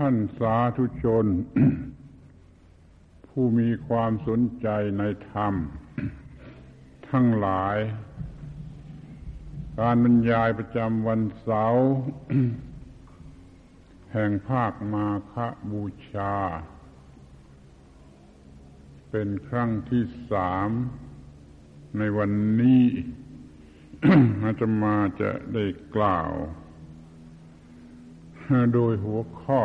ท่านสาธุชน ผู้มีความสนใจในธรรม ทั้งหลาย การบรรยายประจำวันเสาร์แห่งภาคมาคบูชา เป็นครั้งที่สามในวันนี้อาตมาจะได้กล่าว โดยหัวข้อ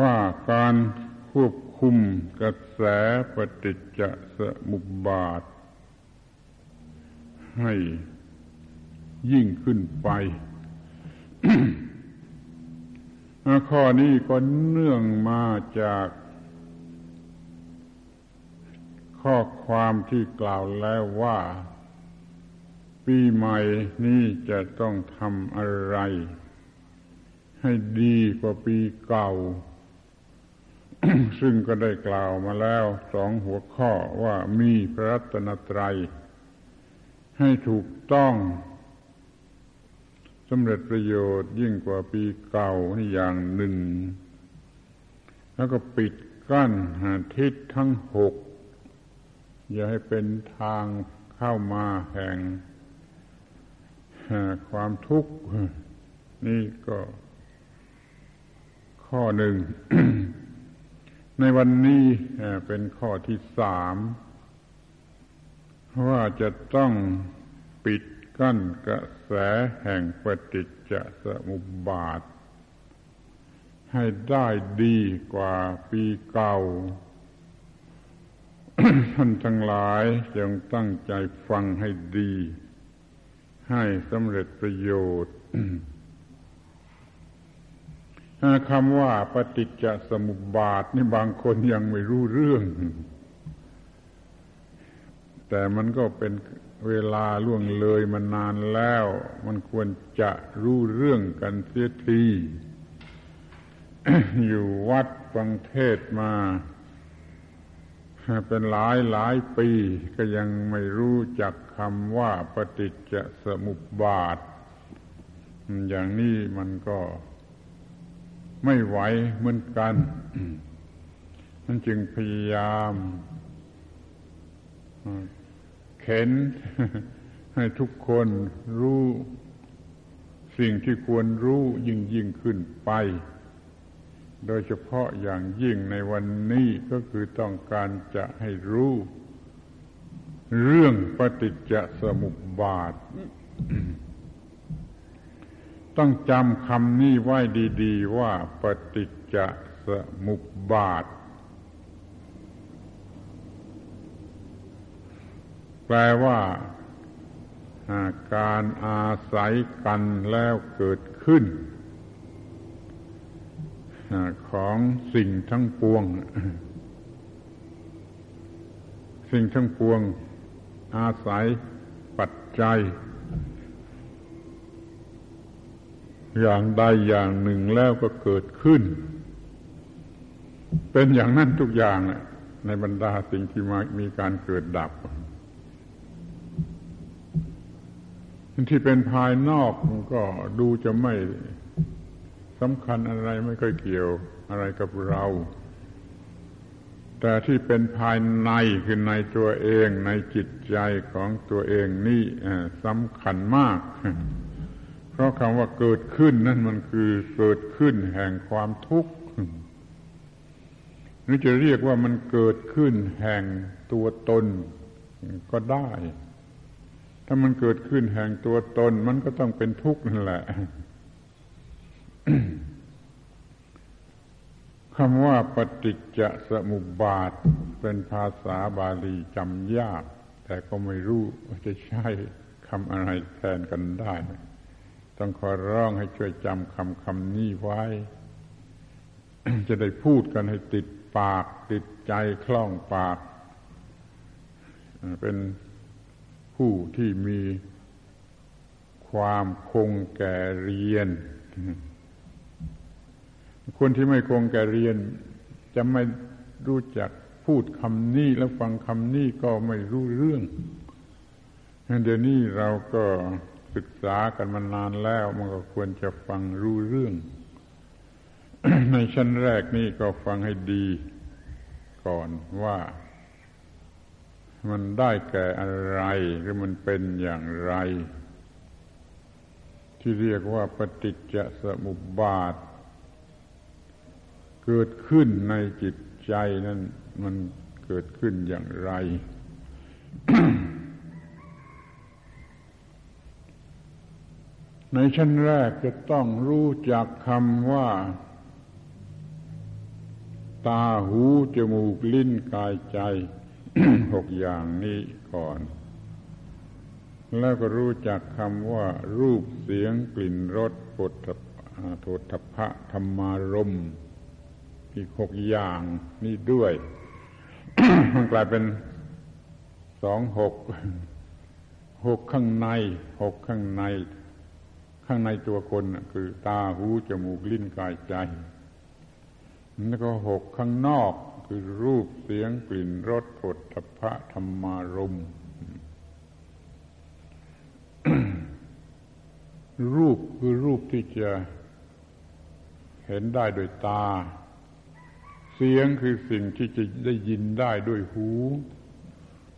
ว่าการควบคุมกระแสปฏิจจสมุปบาท ให้ยิ่งขึ้นไป ข้อนี้ก็เนื่องมาจาก ข้อความที่กล่าวแล้วว่า ปีใหม่นี้จะต้องทำอะไร ให้ดีกว่าปีเก่า ซึ่งก็ได้กล่าวมาแล้วสองหัวข้อว่ามีพระรัตนตรัย ให้ถูกต้องสำเร็จประโยชน์ยิ่งกว่าปีเก่านี่อย่างหนึ่ง แล้วก็ปิดกั้นหาทิศทั้งหก อย่าให้เป็นทางเข้ามาแห่ง ความทุกข์ นี่ก็ ข้อหนึ่ง ในวันนี้เป็นข้อที่สามว่าจะต้องปิดกั้นกระแสแห่งปฏิจจสมุปบาท ให้ได้ดีกว่าปีเก่า ท่านทั้งหลายจงตั้งใจฟังให้ดี ให้สำเร็จประโยชน์คำว่าปฏิจจสมุปบาทนี่บางคนยังไม่รู้เรื่อง แต่มันก็เป็นเวลาล่วงเลยมานานแล้ว มันควรจะรู้เรื่องกันเสียที อยู่วัดฟังเทศมา เป็นหลายหลายปีก็ยังไม่รู้จักคำว่าปฏิจจสมุปบาท อย่างนี้มันก็ไม่ไหวเหมือนกันมันจึงพยายามเข็นให้ทุกคนรู้สิ่งที่ควรรู้ยิ่งยิ่งขึ้นไป โดยเฉพาะอย่างยิ่งในวันนี้ก็คือต้องการจะให้รู้ เรื่องปฏิจจสมุปบาท ต้องจำคำนี้ไว้ดีๆว่าปฏิจจสมุปบาท แปลว่าการอาศัยกันแล้วเกิดขึ้น ของสิ่งทั้งปวง สิ่งทั้งปวง อาศัยปัจจัย อย่างใดอย่างหนึ่งแล้วก็เกิดขึ้น เป็นอย่างนั้นทุกอย่างในบรรดาสิ่งที่มามีการเกิดดับที่เป็นภายนอกก็ดูจะไม่ สำคัญอะไรไม่ค่อยเกี่ยวอะไรกับเรา แต่ที่เป็นภายในคือในตัวเองในจิตใจของตัวเองนี่สำคัญมาก เพราะคำว่าเกิดขึ้นนั่นมันคือเกิดขึ้นแห่งความทุกข์หรือจะเรียกว่ามันเกิดขึ้นแห่งตัวตนก็ได้ ถ้ามันเกิดขึ้นแห่งตัวตน มันก็ต้องเป็นทุกข์นั่นแหละ คำว่าปฏิจจสมุปบาท เป็นภาษาบาลีจำยาก แต่ก็ไม่รู้ว่าจะใช้คำอะไรแทนกันได้ ต้องขอร้องให้ช่วยจำคำคำนี้ไว้ จะได้พูดกันให้ติดปาก ติดใจคล่องปาก เป็นผู้ที่มีความคงแก่เรียน คนที่ไม่คงแก่เรียน จะไม่รู้จักพูดคำนี้แล้วฟังคำนี้ก็ไม่รู้เรื่องเดี๋ยวนี้เราก็ศึกษากันมานานแล้ว มันก็ควรจะฟังรู้เรื่อง ในชั้นแรกนี่ก็ฟังให้ดีก่อนว่า มันได้แก่อะไรหรือมันเป็นอย่างไร ที่เรียกว่าปฏิจจสมุปบาท เกิดขึ้นในจิตใจนั้นมันเกิดขึ้นอย่างไร ในชั้นแรกจะต้องรู้จักคำว่า ตาหูจมูกลิ้นกายใจหกอย่างนี้ก่อน แล้วก็รู้จักคำว่า รูปเสียงกลิ่นรสปดโทธพะธรรมารม อีกหกอย่างนี้ด้วย มันกลายเป็นสองหกหกข้างในหกข้างใน ข้างในตัวคนคือตาหูจมูกลิ้นกายใจ แล้วก็หกข้างนอกคือรูปเสียงกลิ่นรสผลทพะธรรมารมรูปคือรูปที่จะเห็นได้โดยตา เสียงคือสิ่งที่จะได้ยินได้ด้วยหู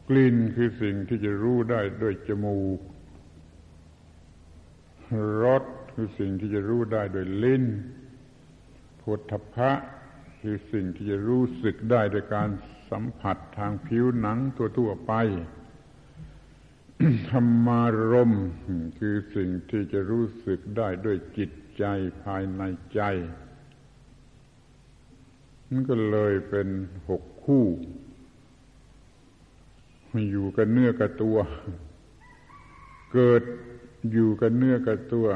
กลิ่นคือสิ่งที่จะรู้ได้ด้วยจมูกรสคือสิ่งที่จะรู้ได้โดยลิ้นผลทพะคือสิ่งที่จะรู้สึกได้โดยการสัมผัสทางผิวหนังตัวทั่วไป ธรรมารมคือสิ่งที่จะรู้สึกได้ด้วยจิตใจภายในใจ มันก็เลยเป็นหกคู่ อยู่กันเนื้อกับตัว เกิดอยู่กับเนื้อกับตัว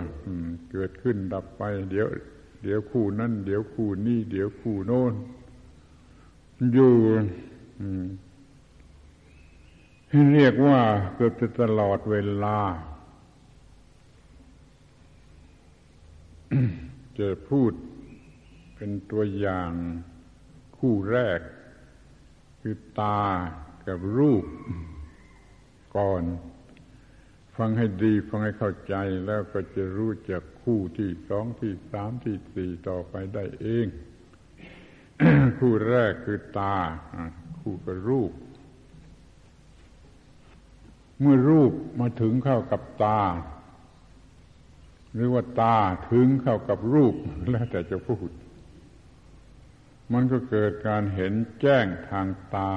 เกิดขึ้นดับไป เดี๋ยว เดี๋ยวคู่นั่นเดี๋ยวคู่นี่เดี๋ยวคู่โน้นอยู่เรียกว่าเกือบจะตลอดเวลา จะพูดเป็นตัวอย่าง คู่แรก คือตากับรูปก่อน ฟังให้ดีฟังให้เข้าใจแล้วก็จะรู้จักคู่ที่สองที่สามที่สี่ต่อไปได้เอง คู่แรกคือตา คู่กับรูป เมื่อรูปมาถึงเข้ากับตา หรือว่าตาถึงเข้ากับรูปแล้วแต่จะพูด มันก็เกิดการเห็นแจ้งทางตา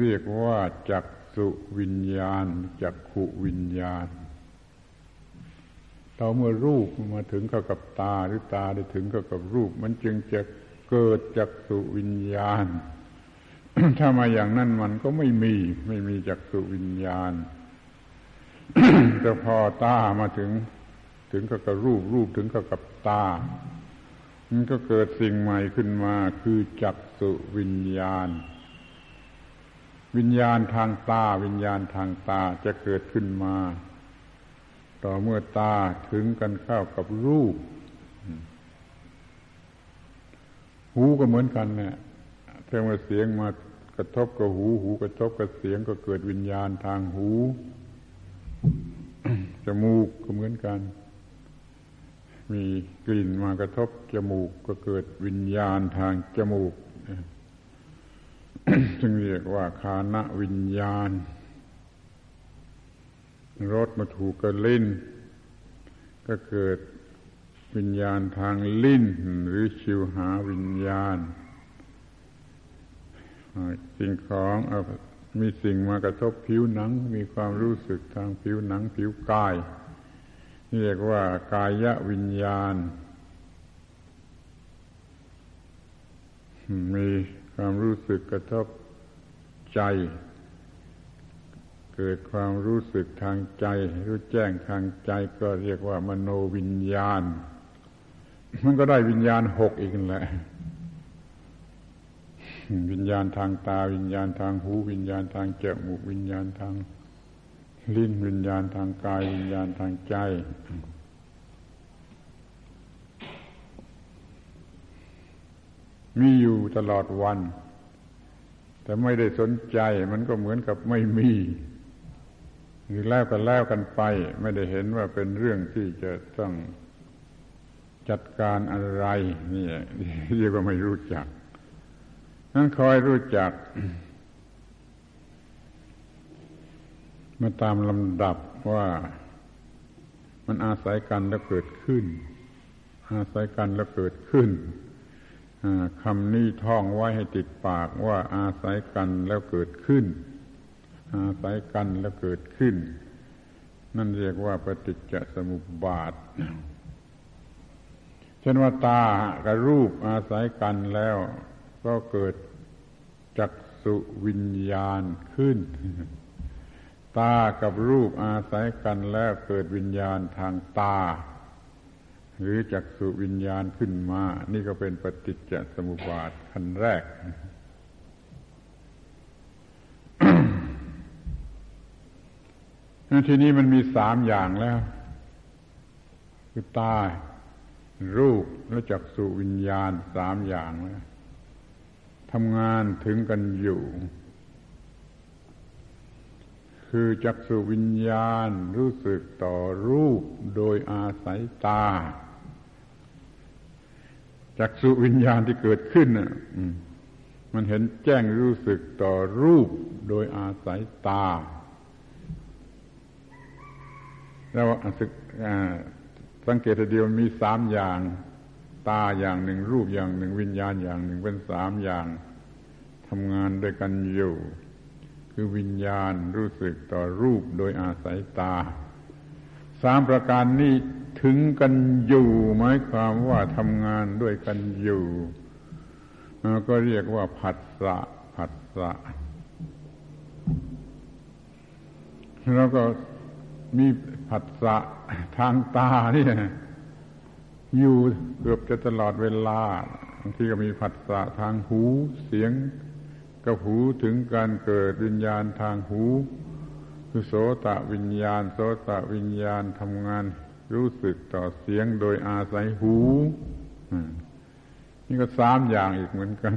เรียกว่าจักสุวิญญาณ จักขุวิญญาณต่อเมื่อรูปมาถึงเข้ากับตาหรือตาได้ถึงเข้ากับรูป มันจึงจะเกิดจักสุวิญญาณ ถ้ามาอย่างนั้นมันก็ไม่มี ไม่มีจักสุวิญญาณแต่พอตามาถึง ถึงเข้ากับรูป รูปถึงเข้ากับตา มันก็เกิดสิ่งใหม่ขึ้นมาคือจักสุวิญญาณ วิญญาณทางตา วิญญาณทางตาจะเกิดขึ้นมา ต่อเมื่อตาถึงกันเข้ากับรูป หูก็เหมือนกันเนี่ยถ้าเมื่อเสียงมากระทบกับหู หูกระทบกับเสียงก็เกิดวิญญาณทางหูจมูกก็เหมือนกัน มีกลิ่นมากระทบจมูกก็เกิดวิญญาณทางจมูกจึงเรียกว่าคานะวิญญาณรถมาถูกกระลิ้น ก็เกิดวิญญาณทางลิ้น หรือชิวหาวิญญาณ สิ่งของมีสิ่งมากระทบผิวหนัง มีความรู้สึกทางผิวหนังผิวกาย เรียกว่ากายวิญญาณ มีความรู้สึกกระทบใจ เกิดความรู้สึกทางใจ รู้แจ้งทางใจก็เรียกว่ามโนวิญญาณ มันก็ได้วิญญาณหกอีกแหละวิญญาณทางตาวิญญาณทางหู วิญญาณทางจมูกวิญญาณทาง ลิ้นวิญญาณทางกายวิญญาณทางใจ มีอยู่ตลอดวัน แต่ไม่ได้สนใจมันก็เหมือนกับไม่มีหรือแล้วก็แล้วกันไป ไม่ได้เห็นว่าเป็นเรื่องที่จะต้องจัดการอะไรนี่เรียกว่าไม่รู้จัก นั้นคอยรู้จัก มาตามลำดับว่ามันอาศัยกันแล้วเกิดขึ้น อาศัยกันแล้วเกิดขึ้นคำนี้ท่องไว้ให้ติดปากว่าอาศัยกันแล้วเกิดขึ้น อาศัยกันแล้วเกิดขึ้น นั่นเรียกว่าปฏิจจสมุปบาทเช่นว่าตากับรูปอาศัยกันแล้วก็เกิดจักสุวิญญาณขึ้น ตากับรูปอาศัยกันแล้วเกิดวิญญาณทางตา หรือจักสุวิญญาณขึ้นมา นี่ก็เป็นปฏิจจสมุปบาทขั้นแรก ทีนี้มันมีสามอย่างแล้ว คือตา รูปและจักสุวิญญาณสามอย่างแล้วทำงานถึงกันอยู่ คือจักสุวิญญาณรู้สึกต่อรูปโดยอาศัยตา จักสุวิญญาณที่เกิดขึ้นมันเห็นแจ้งรู้สึกต่อรูปโดยอาศัยตา แล้วสังเกตเดียวมีสามอย่าง ตาอย่างหนึ่งรูปอย่างหนึ่งวิญญาณอย่างหนึ่งเป็นสามอย่างทำงานด้วยกันอยู่ คือวิญญาณรู้สึกต่อรูปโดยอาศัยตา สามประการนี้ถึงกันอยู่ หมายความว่าทำงานด้วยกันอยู่ ก็เรียกว่าผัสสะผัสสะแล้วก็มีผัสสะทางตาเนี่ยอยู่เกือบจะตลอดเวลาบางทีก็มีผัสสะทางหูเสียง กับหูถึงการเกิดวิญญาณทางหูคือโสตะวิญญาณ โสตะวิญญาณทำงานรู้สึกต่อเสียงโดยอาศัยหูนี่ก็สามอย่างอีกเหมือนกัน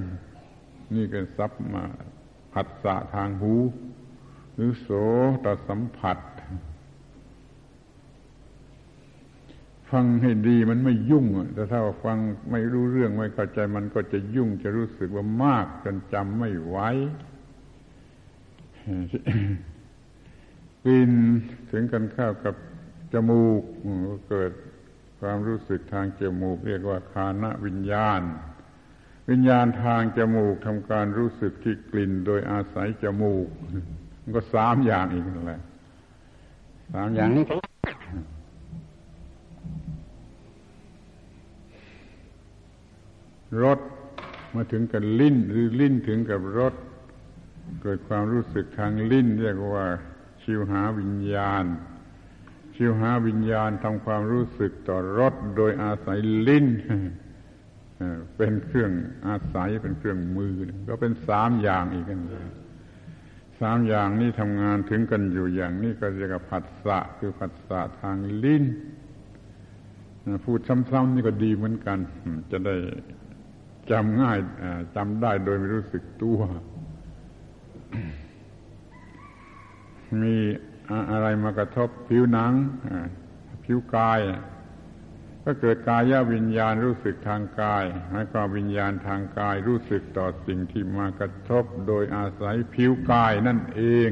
นี่ก็ซับมาผัสสะทางหู หรือโสตสัมผัส ฟังให้ดีมันไม่ยุ่งแต่ถ้าฟังไม่รู้เรื่องไม่เข้าใจมันก็จะยุ่งจะรู้สึกว่ามากจนจำไม่ไหวกลิ่นถึงกันข้าวกับจมูกก็เกิดความรู้สึกทางจมูก เรียกว่าคานะวิญญาณ วิญญาณทางจมูกทำการรู้สึกที่กลิ่นโดยอาศัยจมูก ก็สามอย่างอีกนั่นแหละสามอย่างนี้ รสมาถึงกับลิ้น หรือลิ้นถึงกับรสเกิดความรู้สึกทางลิ้น เรียกว่า ชิวหาวิญญาณ ชิวหาวิญญาณทำความรู้สึกต่อรสโดยอาศัยลิ้นเป็นเครื่องอาศัยเป็นเครื่องมือ ก็เป็นสามอย่างอีกกันเลยสามอย่างนี้ทำงานถึงกันอยู่อย่างนี้ก็เรียกว่าผัสสะคือผัสสะทางลิ้นพูดซ้ำๆนี่ก็ดีเหมือนกัน จะได้ จำง่ายจำได้โดยไม่รู้สึกตัว มีอะไรมากระทบผิวหนังผิวกาย ก็เกิดกายวิญญาณรู้สึกทางกายหมายความวิญญาณทางกายรู้สึกต่อสิ่งที่มากระทบโดยอาศัยผิวกายนั่นเอง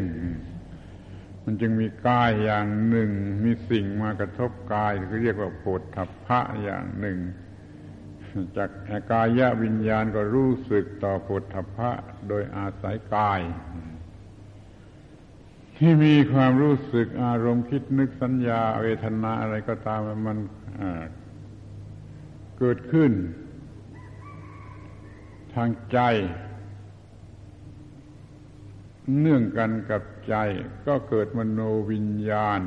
มันจึงมีกายอย่างหนึ่ง มีสิ่งมากระทบกายก็เรียกว่าโผฏฐัพพะอย่างหนึ่ง จากกายวิญญาณก็รู้สึกต่อพุทธพะโดยอาศัยกาย ที่มีความรู้สึกอารมณ์คิดนึกสัญญาเวทนาอะไรก็ตามมันเกิดขึ้น ทางใจ เนื่องกันกับใจ ก็เกิดมโนวิญญาณ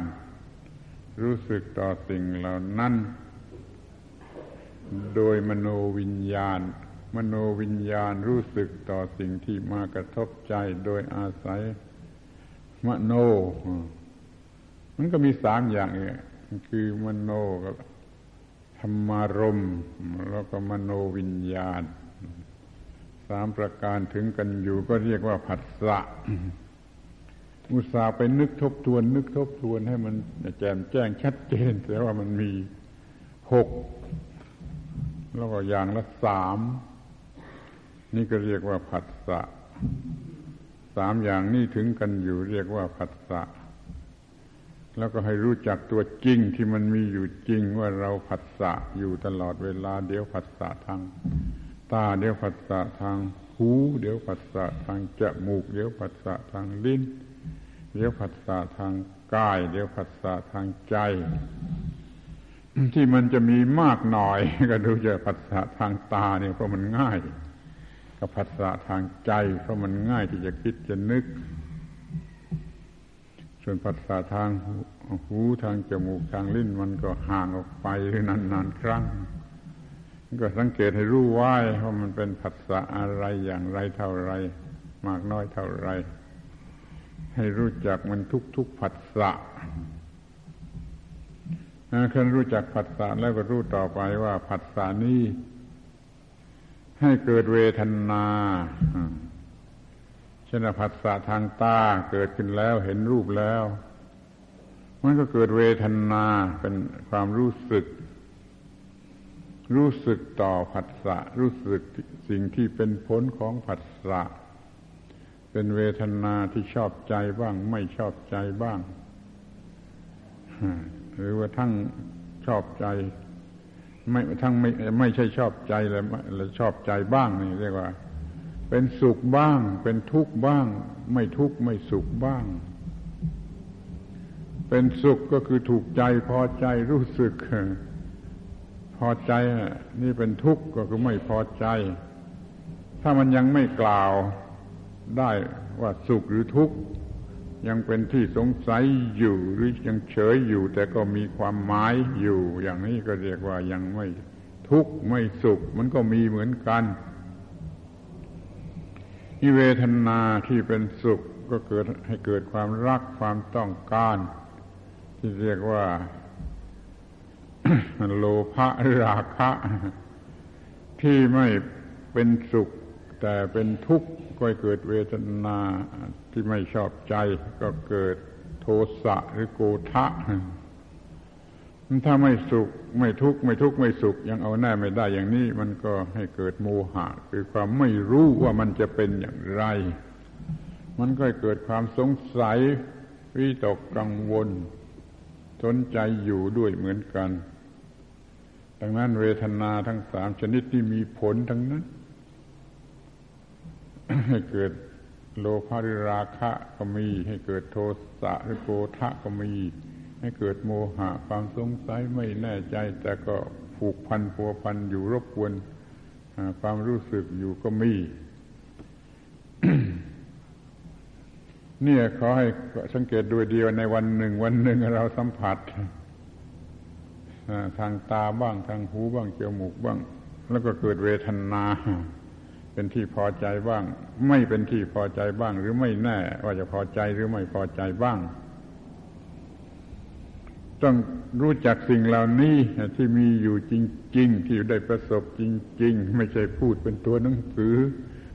รู้สึกต่อสิ่งเหล่านั้น โดยมโนวิญญาณ มโนวิญญาณรู้สึกต่อสิ่งที่มากระทบใจโดยอาศัย มโน มันก็มีสามอย่างเองคือมโนกับธรรมารมแล้วก็มโนวิญญาณสามประการถึงกันอยู่ก็เรียกว่าผัสสะอุตส่าห์ไปนึกทบทวน นึกทบทวนให้มันแจ่มแจ้งชัดเจน แต่ว่ามันมีหก แล้วก็อย่างละสามนี่ก็เรียกว่าผัสสะสามอย่างนี้ถึงกันอยู่เรียกว่าผัสสะแล้วก็ให้รู้จักตัวจริงที่มันมีอยู่จริงว่าเราผัสสะอยู่ตลอดเวลา เดี๋ยวผัสสะทางตาเดี๋ยวผัสสะทางหู เดี๋ยวผัสสะทางจมูก เดี๋ยวผัสสะทางลิ้น เดี๋ยวผัสสะทางกาย เดี๋ยวผัสสะทางใจ ที่มันจะมีมากหน่อย ก็ดูจะผัสสะทางตาเนี่ยเพราะมันง่ายกับผัสสะทางใจ เพราะมันง่ายที่จะคิดจะนึก ส่วนผัสสะทางหูทางจมูกทางลิ้นมันก็ห่างออกไปหรือนานๆครั้งก็สังเกตให้รู้ไว้ว่ามันเป็นผัสสะอะไรอย่างไรเท่าไร มากน้อยเท่าไร ให้รู้จักมันทุกๆผัสสะ คันรู้จักผัสสะแล้วก็รู้ต่อไปว่าผัสสะนี้ให้เกิดเวทนาเช่นผัสสะทางตาเกิดขึ้นแล้วเห็นรูปแล้ว มันก็เกิดเวทนาเป็นความรู้สึก รู้สึกต่อผัสสะรู้สึกสิ่งที่เป็นผลของผัสสะเป็นเวทนาที่ชอบใจบ้าง ไม่ชอบใจบ้าง หรือว่าทั้งชอบใจ ไม่ทั้งไม่ไม่ใช่ชอบใจแล้วชอบใจบ้างนี่เรียกว่า เป็นสุขบ้าง เป็นทุกข์บ้าง ไม่ทุกข์ไม่สุขบ้าง เป็นสุขก็คือถูกใจพอใจรู้สึก พอใจนี่เป็นทุกข์ก็คือไม่พอใจ ถ้ามันยังไม่กล่าวได้ว่าสุขหรือทุกข์ ยังเป็นที่สงสัยอยู่หรือยังเฉยอยู่ แต่ก็มีความหมายอยู่ อย่างนี้ก็เรียกว่ายังไม่ทุกข์ไม่สุข มันก็มีเหมือนกันที่เวทนาที่เป็นสุขก็เกิดให้เกิดความรักความต้องการ ที่เรียกว่า โลภะราคะ ที่ไม่เป็นสุข แต่เป็นทุกข์ก็เกิดเวทนา ที่ไม่ชอบใจก็เกิดโทสะหรือโกทะถ้าไม่สุขไม่ทุกข์ไม่ทุกข์ไม่สุขยังเอาแน่ไม่ได้อย่างนี้ มันก็ให้เกิดโมหะ คือความไม่รู้ว่ามันจะเป็นอย่างไร มันก็เกิดความสงสัยวิตกกังวลทนใจอยู่ด้วยเหมือนกัน ดังนั้นเวทนาทั้งสามชนิดที่มีผลทั้งนั้น ให้เกิด โลภะหรือราคะก็มี ให้เกิดโทสะหรือโกทะก็มี ให้เกิดโมหะความสงสัยไม่แน่ใจ แต่ก็ผูกพันพัวพันอยู่รบกวนความรู้สึกอยู่ก็มี เนี่ยขอให้สังเกตดูเดียวในวันหนึ่ง วันหนึ่งเราสัมผัสทางตาบ้างทางหูบ้างจมูกบ้าง แล้วก็เกิดเวทนา เป็นที่พอใจบ้าง ไม่เป็นที่พอใจบ้าง หรือไม่แน่ ว่าจะพอใจหรือไม่พอใจบ้าง ต้องรู้จักสิ่งเหล่านี้ที่มีอยู่จริง ๆ ที่ได้ประสบจริง ๆ ไม่ใช่พูดเป็นตัวหนังสือ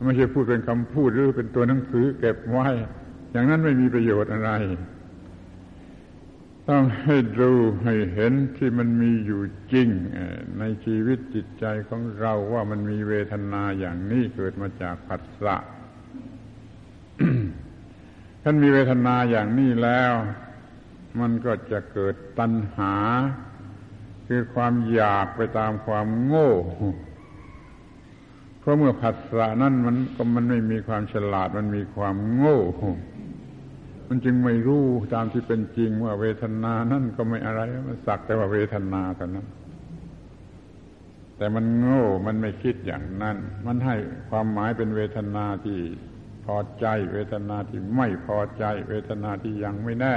ไม่ใช่พูดเป็นคำพูดหรือเป็นตัวหนังสือ เก็บไว้ อย่างนั้นไม่มีประโยชน์อะไร ต้องให้ดูให้เห็นที่มันมีอยู่จริงในชีวิตจิตใจของเราว่ามันมีเวทนาอย่างนี้เกิดมาจากผัสสะท่านมีเวทนาอย่างนี้แล้ว มันก็จะเกิดตัณหา คือความอยากไปตามความโง่ เพราะเมื่อผัสสะนั่นมันก็มันไม่มีความฉลาดมันมีความโง่ มันจึงไม่รู้ตามที่เป็นจริงว่าเวทนานั่นก็ไม่อะไรมันสักแต่ว่าเวทนาเท่านั้น แต่มันโง่มันไม่คิดอย่างนั้น มันให้ความหมายเป็นเวทนาที่พอใจ เวทนาที่ไม่พอใจ เวทนาที่ยังไม่แน่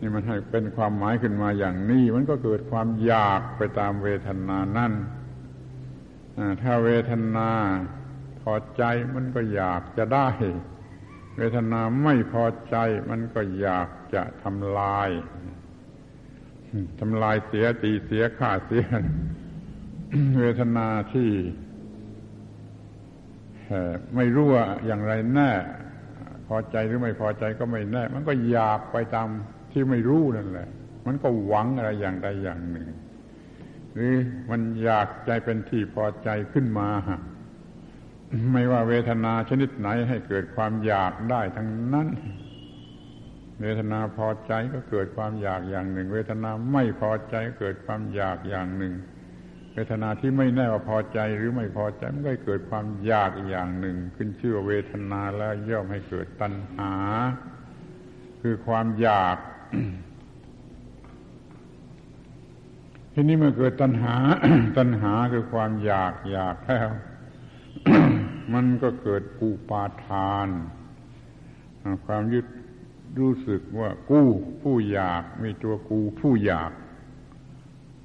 นี่มันให้เป็นความหมายขึ้นมาอย่างนี้ มันก็เกิดความอยากไปตามเวทนานั่นถ้าเวทนาพอใจมันก็อยากจะได้ เวทนาไม่พอใจมันก็อยากจะทำลายทำลายเสียตีเสียฆ่าเสีย เวทนาที่ไม่รู้ว่าอย่างไรแน่ พอใจหรือไม่พอใจก็ไม่แน่ มันก็อยากไปตามที่ไม่รู้นั่นแหละ มันก็หวังอะไรอย่างใดอย่างหนึ่ง หรือมันอยากใจเป็นที่พอใจขึ้นมา ไม่ว่าเวทนาชนิดไหนให้เกิดความอยากได้ทั้งนั้น เวทนาพอใจก็เกิดความอยากอย่างหนึ่ง เวทนาไม่พอใจก็เกิดความอยากอย่างหนึ่ง เวทนาที่ไม่แน่ว่าพอใจหรือไม่พอใจมันก็เกิดความอยากอย่างหนึ่ง ขึ้นชื่อว่าเวทนาแล้วย่อมให้เกิดตัณหา คือความอยาก ทีนี้เมื่อเกิดตัณหา ตัณหาคือความอยากอยากแล้ว มันก็เกิดกูปาทาน ความยึดรู้สึกว่ากู้ผู้อยากมีตัวกูผู้อยาก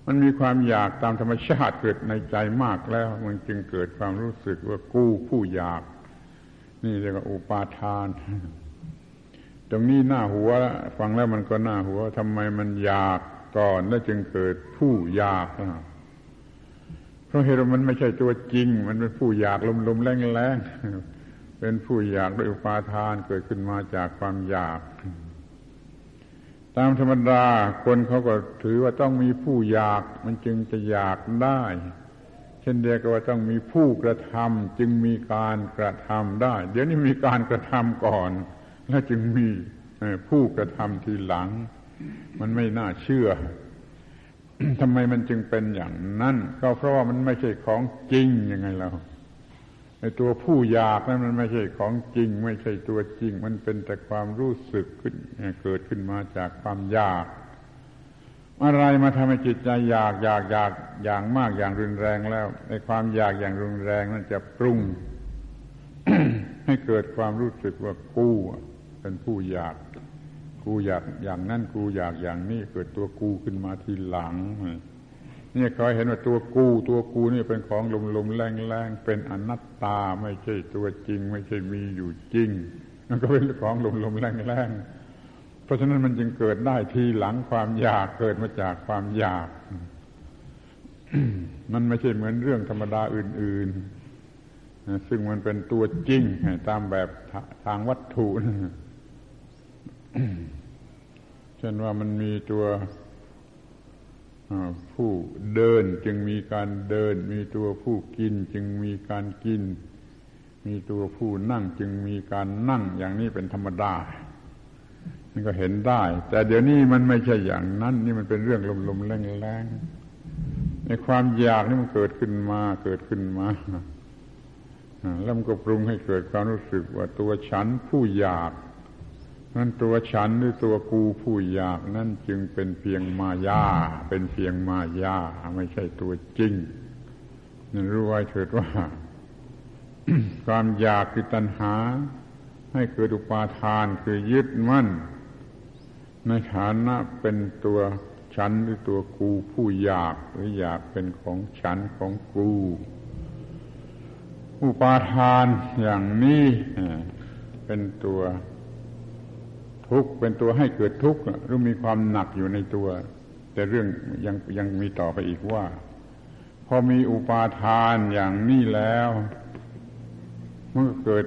มันมีความอยากตามธรรมชาติเกิดในใจมากแล้ว มันจึงเกิดความรู้สึกว่ากู้ผู้อยาก นี่เรียกว่าอุปาทาน ตรงนี้หน้าหัว ฟังแล้วมันก็หน้าหัวทำไมมันอยากก่อนแล้วจึงเกิดผู้อยาก พราะเหตุมันไม่ใช่ตัวจริง มันเป็นผู้อยากลมๆแรงๆเป็นผู้อยากด้วยอุปาทานเกิดขึ้นมาจากความอยาก ตามธรรมดาคนเขาก็ถือว่าต้องมีผู้อยาก มันจึงจะอยากได้ เช่นเดียวกับว่าต้องมีผู้กระทำจึงมีการกระทำได้ เดี๋ยวนี้มีการกระทำก่อน แล้วจึงมีผู้กระทำทีหลัง มันไม่น่าเชื่อ ทำไมมันจึงเป็นอย่างนั้น ก็เพราะว่ามันไม่ใช่ของจริงยังไงเราไอ้ตัวผู้อยากนั้นมันไม่ใช่ของจริง ไม่ใช่ตัวจริง มันเป็นแต่ความรู้สึกขึ้นเกิดขึ้นมาจากความอยากอะไรมาทำให้จิตใจอยากอยากอยากอย่างมากอย่างรุนแรงแล้วไอ้ความอยากอย่างรุนแรงนั้นจะปรุง ให้เกิดความรู้สึกว่ากู้เป็นผู้อยาก กูอยากอย่างนั้นกูอยากอย่างนี้เกิดตัวกูขึ้นมาทีหลังนี่เขาเห็นว่าตัวกูตัวกูนี่เป็นของลมลมแรงแรงเป็นอนัตตาไม่ใช่ตัวจริง ไม่ใช่มีอยู่จริง มันก็เป็นของลมลมแรงแรงเพราะฉะนั้นมันจึงเกิดได้ทีหลังความอยากเกิดมาจากความอยาก มันไม่ใช่เหมือนเรื่องธรรมดาอื่น ๆ ซึ่งมันเป็นตัวจริงตามแบบทางวัตถุ เช่นว่ามันมีตัวผู้เดินจึงมีการเดิน มีตัวผู้กินจึงมีการกิน มีตัวผู้นั่งจึงมีการนั่งอย่างนี้เป็นธรรมดามันก็เห็นได้ แต่เดี๋ยวนี้มันไม่ใช่อย่างนั้น นี่มันเป็นเรื่องลมๆแรงๆในความอยากนี่มันเกิดขึ้นมาเกิดขึ้นมาแล้วมันก็ปรุงให้เกิดความรู้สึกว่าตัวฉันผู้อยาก นั้นตัวฉันหรือตัวกูผู้อยากนั่นจึงเป็นเพียงมายา เป็นเพียงมายา ไม่ใช่ตัวจริงนั่นรู้ไว้เถิดว่า ความอยากคือตัณหา ให้เกิดอุปาทานคือยึดมั่น ในฐานะเป็นตัวฉันหรือตัวกูผู้อยากหรืออยากเป็นของฉันของกู อุปาทานอย่างนี้เป็นตัว ทุกข์เป็นตัวให้เกิดทุกข์หรือมีความหนักอยู่ในตัว แต่เรื่องยังยังมีต่อไปอีกว่า พอมีอุปาทานอย่างนี้แล้วมันก็เกิด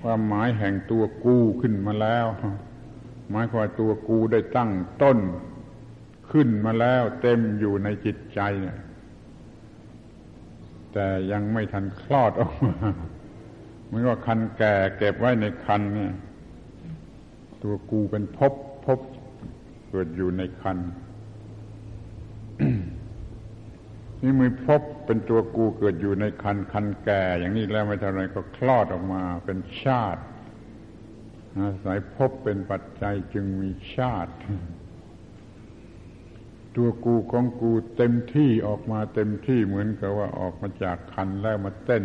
ความหมายแห่งตัวกูขึ้นมาแล้ว หมายความตัวกูได้ตั้งต้นขึ้นมาแล้วเต็มอยู่ในจิตใจเนี่ยแต่ยังไม่ทันคลอดออกมามือนว่าคันแก่เก็บไว้ในคันเนี่ย ตัวกูเป็นภพบพเกิดอยู่ในคันนี่มือพบเป็นตัวกูเกิดอยู่ในคันคันแก่ อย่างนี้แล้วไม่เท่าไรก็คลอดออกมาเป็นชาติอาศัยพบเป็นปัจจัยจึงมีชาติ ตัวกูของกูเต็มที่ออกมาเต็มที่เหมือนกับว่าออกมาจากคันแล้วมาเต้น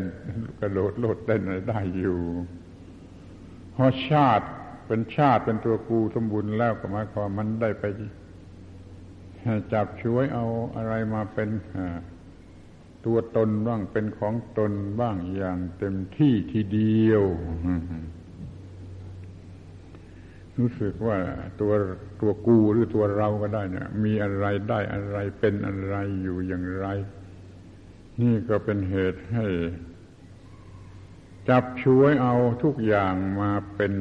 กระโดดโลดเต้นอะไรได้อยู่เพราะชาติ เป็นชาติเป็นตัวกูสมบูรณ์แล้วก็หมายความมันได้ไปจับช่วยเอาอะไรมาเป็นตัวตนบ้างเป็นของตนบ้างอย่างเต็มที่ทีเดียว รู้สึกว่าตัวตัวกูหรือตัวเราก็ได้เนี่ย มีอะไรได้อะไรเป็นอะไรอยู่อย่างไร นี่ก็เป็นเหตุให้ จับช่วยเอาทุกอย่างมาเป็น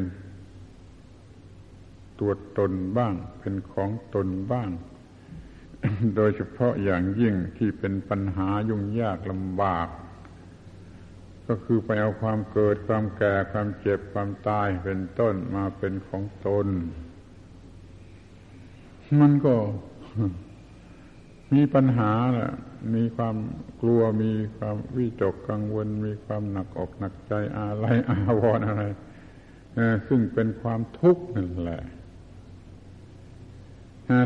ตัวตนบ้าง เป็นของตนบ้าง โดยเฉพาะอย่างยิ่งที่เป็นปัญหายุ่งยากลำบาก ก็คือไปเอาความเกิดความแก่ความเจ็บความตายเป็นต้นมาเป็นของตน มันก็มีปัญหาแหละมีความกลัว มีความวิจกกังวล มีความหนักอกหนักใจอะไรอาวรอะไรซึ่งเป็นความทุกข์นั่นแหละ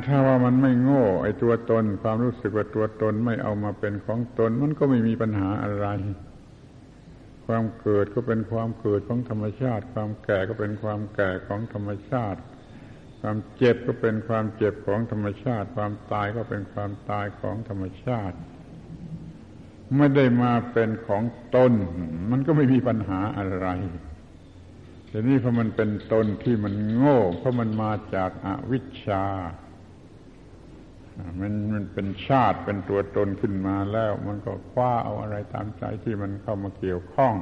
ถ้าว่ามันไม่โง่ ไอ้ตัวตน ความรู้สึกว่าตัวตนไม่เอามาเป็นของตน มันก็ไม่มีปัญหาอะไร ความเกิดก็เป็นความเกิดของธรรมชาติ ความแก่ก็เป็นความแก่ของธรรมชาติ ความเจ็บก็เป็นความเจ็บของธรรมชาติ ความตายก็เป็นความตายของธรรมชาติ ไม่ได้มาเป็นของตน มันก็ไม่มีปัญหาอะไรแต่นี่เพราะมันเป็นตนที่มันโง่ เพราะมันมาจากอาวิชชา มันมันเป็นชาติเป็นตัวตนขึ้นมาแล้ว มันก็คว้าเอาอะไรตามใจที่มันเข้ามาเกี่ยวข้อง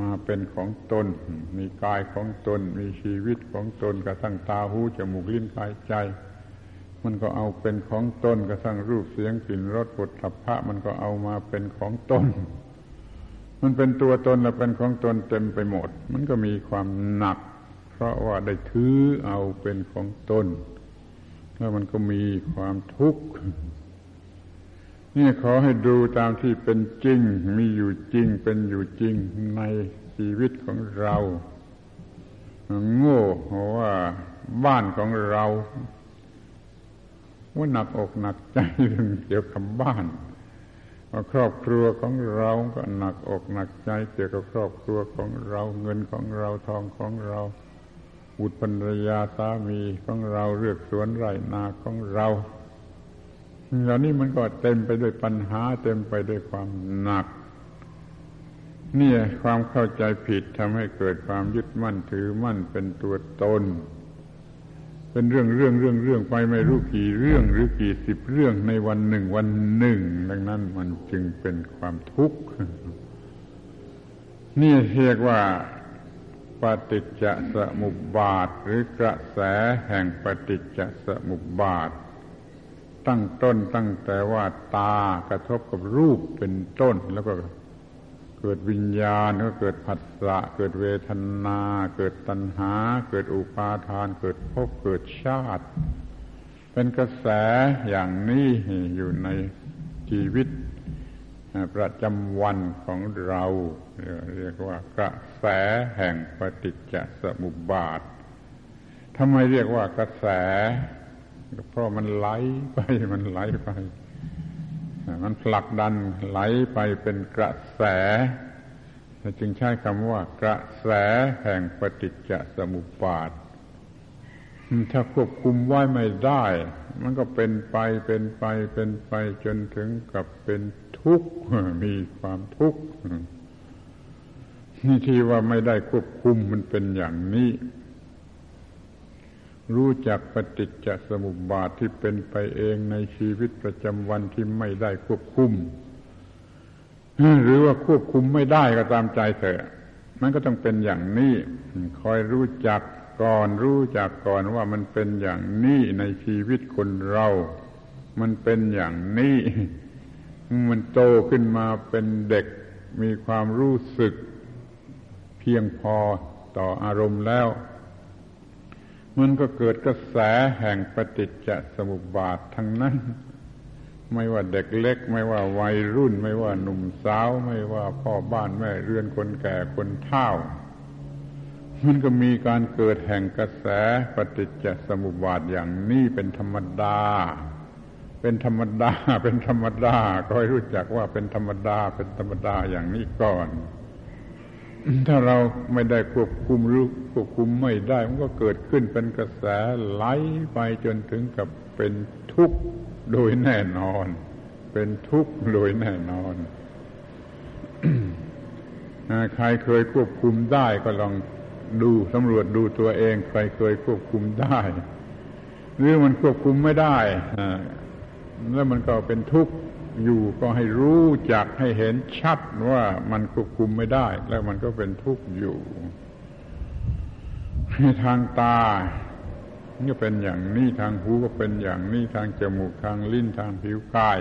มาเป็นของตน มีกายของตน มีชีวิตของตนกระทั่งตาหูจมูกลิ้นกายใจ มันก็เอาเป็นของตนกระทั่งรูปเสียงกลิ่นรสปุถะพระมันก็เอามาเป็นของตน มันเป็นตัวตนและเป็นของตนเต็มไปหมด มันก็มีความหนัก เพราะว่าได้ถือเอาเป็นของตน แล้วมันก็มีความทุกข์นี่ขอให้ดูตามที่เป็นจริง มีอยู่จริง เป็นอยู่จริงในชีวิตของเรา โง่ว่าบ้านของเราว่าหนักอกหนักใจเรื่องเกี่ยวกับบ้านครอบครัวของเราก็หนักอกหนักใจเกี่ยวกับครอบครัวของเรา เงินของเราทองของเรา บุตรภรรยาสามีของเราเลือกสวนไร่นาของเราเหล่านี้มันก็เต็มไปด้วยปัญหา เต็มไปด้วยความหนัก เนี่ยความเข้าใจผิดทำให้เกิดความยึดมั่นถือมั่นเป็นตัวตน เป็นเรื่องเรื่องเรื่องเรื่องไปไม่รู้กี่เรื่องหรือกี่สิบเรื่องในวันหนึ่งวันหนึ่ง ดังนั้นมันจึงเป็นความทุกข์นี่เรียกว่า ปฏิจจสมุปบาท หรือกระแสแห่งปฏิจจสมุปบาท ตั้งต้นตั้งแต่ว่าตากระทบกับรูปเป็นต้น แล้วก็เกิดวิญญาณก็เกิดผัสสะเกิดเวทนา เกิดตัณหา เกิดอุปาทาน เกิดภพเกิดชาติ เป็นกระแสอย่างนี้อยู่ในชีวิตประจำวันของเรา เรียกว่ากระแสแห่งปฏิจจสมุปบาททำไมเรียกว่ากระแส เพราะมันไหลไปมันไหลไป มันผลักดันไหลไปเป็นกระแสจึงใช้คำว่ากระแสแห่งปฏิจจสมุปบาท ถ้าควบคุมไว้ไม่ได้ มันก็เป็นไปเป็นไปเป็นไปจนถึงกับเป็นทุกข์มีความทุกข์ ที่ว่าไม่ได้ควบคุมมันเป็นอย่างนี้ รู้จักปฏิจจสมุปบาทที่เป็นไปเองในชีวิตประจำวันที่ไม่ได้ควบคุม หรือว่าควบคุมไม่ได้ก็ตามใจเถอะมันก็ต้องเป็นอย่างนี้ คอยรู้จักก่อนรู้จักก่อนว่ามันเป็นอย่างนี้ในชีวิตคนเรา มันเป็นอย่างนี้ มันโตขึ้นมาเป็นเด็กมีความรู้สึก พียงพอต่ออารมณ์แล้ว มันก็เกิดกระแสแห่งปฏิจจสมุปบาททั้งนั้น ไม่ว่าเด็กเล็ก ไม่ว่าวัยรุ่น ไม่ว่าหนุ่มสาว ไม่ว่าพ่อบ้านแม่เรือนคนแก่คนเฒ่า มันก็มีการเกิดแห่งกระแสปฏิจจสมุปบาทอย่างนี้เป็นธรรมดา เป็นธรรมดา เป็นธรรมดาก็ให้รู้จักว่าเป็นธรรมดา เป็นธรรมดาอย่างนี้ก่อน ถ้าเราไม่ได้ควบคุมรู้ควบคุมไม่ได้มันก็เกิดขึ้นเป็นกระแสไหลไปจนถึงกับเป็นทุกข์โดยแน่นอน เป็นทุกข์โดยแน่นอนใครเคยควบคุมได้ก็ลองดูสำรวจดูตัวเอง ใครเคยควบคุมได้ หรือมันควบคุมไม่ได้แล้วมันก็เป็นทุกข์ อยู่ก็ให้รู้จักให้เห็นชัดว่ามันควบคุมไม่ได้ แล้วมันก็เป็นทุกข์อยู่ทางตาก็เป็นอย่างนี้ทางหูก็เป็นอย่างนี้ทางจมูกทางลิ้นทางผิวกาย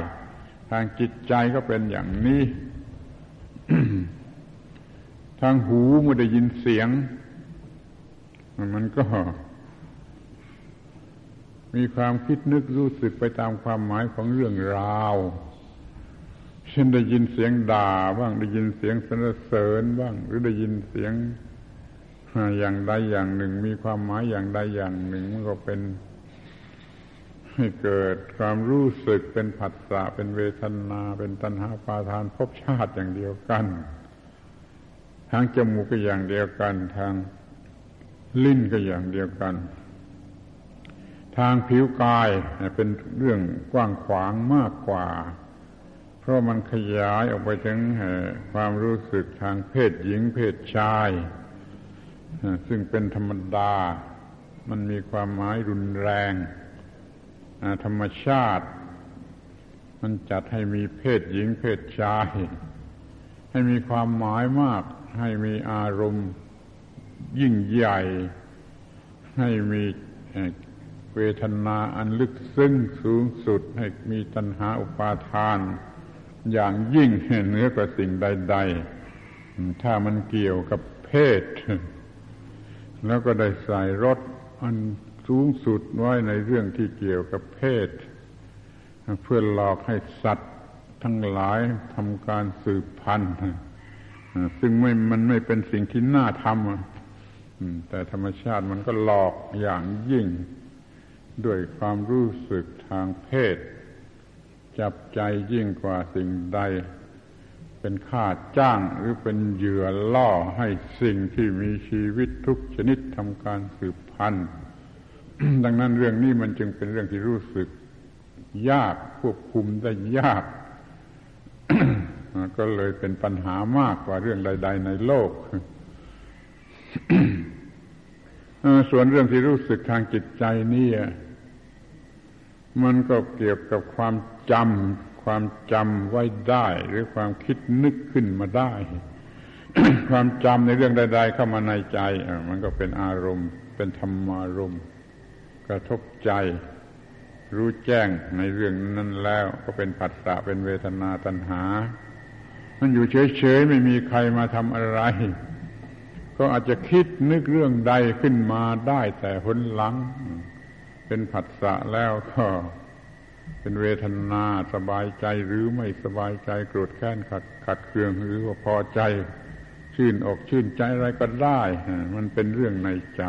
ทางจิตใจก็เป็นอย่างนี้ ทางหูเมื่อได้ยินเสียง มันก็ มีความคิดนึกรู้สึกไปตามความหมายของเรื่องราว เช่นได้ยินเสียงด่าบ้างได้ยินเสียงสรรเสริญบ้าง หรือได้ยินเสียงอย่างใดอย่างหนึ่ง มีความหมายอย่างใดอย่างหนึ่งมันก็เป็น ให้เกิดความรู้สึกเป็นผัสสะเป็นเวทนา เป็นตัณหาปาทานภพชาติอย่างเดียวกัน ทางจมูกก็อย่างเดียวกัน ทางลิ้นก็อย่างเดียวกัน ทางผิวกายเป็นเรื่องกว้างขวางมากกว่า เพราะมันขยายออกไปถึงความรู้สึกทางเพศหญิงเพศชาย ซึ่งเป็นธรรมดา มันมีความหมายรุนแรง ธรรมชาติ มันจัดให้มีเพศหญิงเพศชาย ให้มีความหมายมาก ให้มีอารมณ์ยิ่งใหญ่ ให้มีเวทนาอันลึกซึ้งสูงสุด ให้มีตัณหาอุปาทาน อย่างยิ่งเหนือกว่าสิ่งใด ๆ ถ้ามันเกี่ยวกับเพศ แล้วก็ได้ใส่รถอันสูงสุดไว้ในเรื่องที่เกี่ยวกับเพศ เพื่อหลอกให้สัตว์ทั้งหลายทำการสืบพันธุ์ซึ่งไม่มันไม่เป็นสิ่งที่น่าทำแต่ธรรมชาติมันก็หลอกอย่างยิ่ง ด้วยความรู้สึกทางเพศ จับใจยิ่งกว่าสิ่งใด เป็นค่าจ้างหรือเป็นเหยื่อล่อให้สิ่งที่มีชีวิตทุกชนิดทำการสืบพันธุ์ดังนั้นเรื่องนี้มันจึงเป็นเรื่องที่รู้สึก ยากควบคุมได้ยาก ก็เลยเป็นปัญหามากกว่าเรื่องใด ๆ ในโลกส่วนเรื่องที่รู้สึกทางจิตใจนี่มันก็เกี่ยวกับความ จำความจำไว้ได้ หรือความคิดนึกขึ้นมาได้ ความจำในเรื่องใด ๆ เข้ามาในใจมันก็เป็นอารมณ์ เป็นธรรมารมณ์ กระทบใจ รู้แจ้งในเรื่องนั้นแล้ว ก็เป็นผัสสะเป็นเวทนาตัณหา มันอยู่เฉยๆไม่มีใครมาทำอะไร ก็อาจจะคิดนึกเรื่องใดขึ้นมาได้แต่ผลหลัง เป็นผัสสะแล้วก็ เป็นเวทนาสบายใจหรือไม่สบายใจโกรธแค้นขัดขัดเคืองหรือว่าพอใจ ชื่นอกชื่นใจอะไรก็ได้ มันเป็นเรื่องในใจ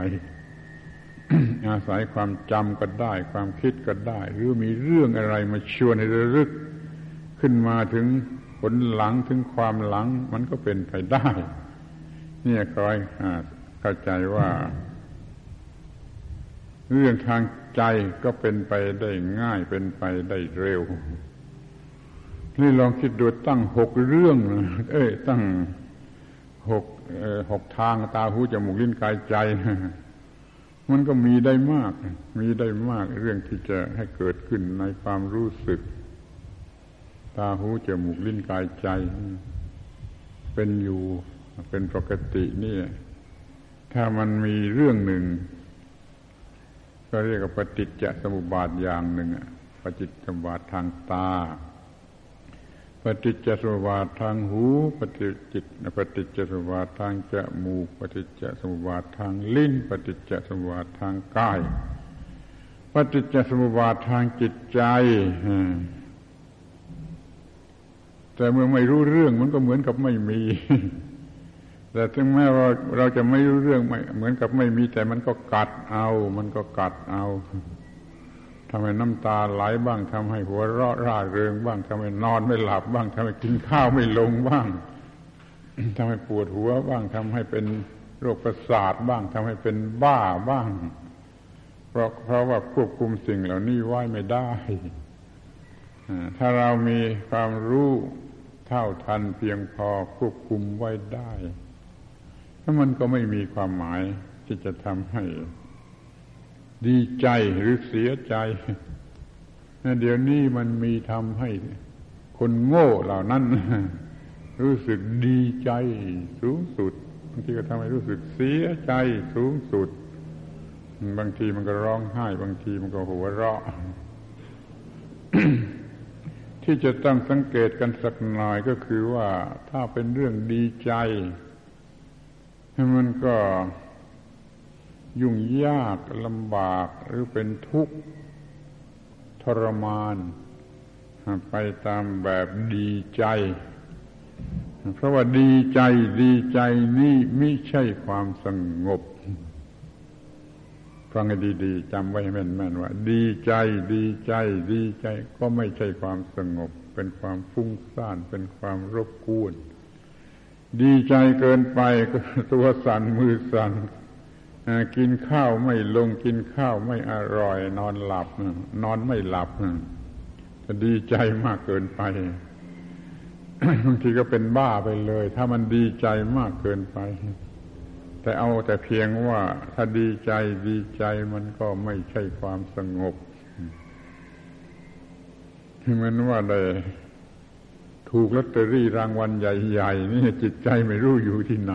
อาศัยความจำก็ได้ ความคิดก็ได้ หรือมีเรื่องอะไรมาชวนให้ระลึก ขึ้นมาถึงผลหลังถึงความหลัง มันก็เป็นไปได้ เนี่ยคอยเข้าใจว่า เรื่องทาง ใจก็เป็นไปได้ง่ายเป็นไปได้เร็ว นี่ลองคิดดูตั้งหกเรื่อง เอ้ย ตั้งหกหกทางตาหูจมูกลิ้นกายใจ มันก็มีได้มาก มีได้มากเรื่องที่จะให้เกิดขึ้นในความรู้สึก ตาหูจมูกลิ้นกายใจ เป็นอยู่เป็นปกตินี่ ถ้ามันมีเรื่องหนึ่ง ก็เรียกว่าปฏิจจสมุปบาทอย่างหนึ่งปฏิจจสมุปบาททางตา ปฏิจจสมุปบาททางหู ปฏิจิตปฏิจจสมุปบาททางจมูก ปฏิจจสมุปบาททางลิ้น ปฏิจจสมุปบาททางกาย ปฏิจจสมุปบาททางจิตใจแต่เมื่อไม่รู้เรื่องมันก็เหมือนกับไม่มี แต่ถึงแม้ว่าเราจะไม่รู้เรื่องไม่เหมือนกับไม่มีแต่มันก็กัดเอา มันก็กัดเอาทำให้น้ำตาไหลบ้างทำให้หัวเราะร่าเริงบ้างทำให้นอนไม่หลับบ้างทำให้กินข้าวไม่ลงบ้างทำให้ปวดหัวบ้างทำให้เป็นโรคประสาทบ้างทำให้เป็นบ้าบ้าง เพราะเพราะว่าควบคุมสิ่งเหล่านี้ไว้ไม่ได้ถ้าเรามีความรู้เท่าทันเพียงพอควบคุมไว้ได้ แล้วมันก็ไม่มีความหมายที่จะทำให้ ดีใจหรือเสียใจเดี๋ยวนี้มันมีทำให้คนโง่เหล่านั้น รู้สึกดีใจสูงสุดบางทีก็ทำให้รู้สึกเสียใจสูงสุด บางทีมันก็ร้องไห้ บางทีมันก็หัวเราะ ที่จะต้องสังเกตกันสักหน่อยก็คือว่าถ้าเป็นเรื่องดีใจ มันก็ยุ่งยากลำบากหรือเป็นทุกข์ทรมาน ไปตามแบบดีใจ เพราะว่าดีใจดีใจนี่ไม่ใช่ความสงบฟังให้ดีๆจำไว้แม่นๆว่า ดีใจดีใจ ดีใจ ก็ไม่ใช่ความสงบ เป็นความฟุ้งซ่านเป็นความรบกวน ดีใจเกินไปก็ตัวสั่นมือสั่นกินข้าวไม่ลงกินข้าวไม่อร่อย นอนหลับ นอนไม่หลับจะดีใจมากเกินไปบางทีก็เป็นบ้าไปเลย ถ้ามันดีใจมากเกินไป แต่เอาแต่เพียงว่าถ้าดีใจดีใจมันก็ไม่ใช่ความสงบเหมือนว่าได้ ถูกลอตเตอรี่รางวัลใหญ่ๆนี่จิตใจไม่รู้อยู่ที่ไหน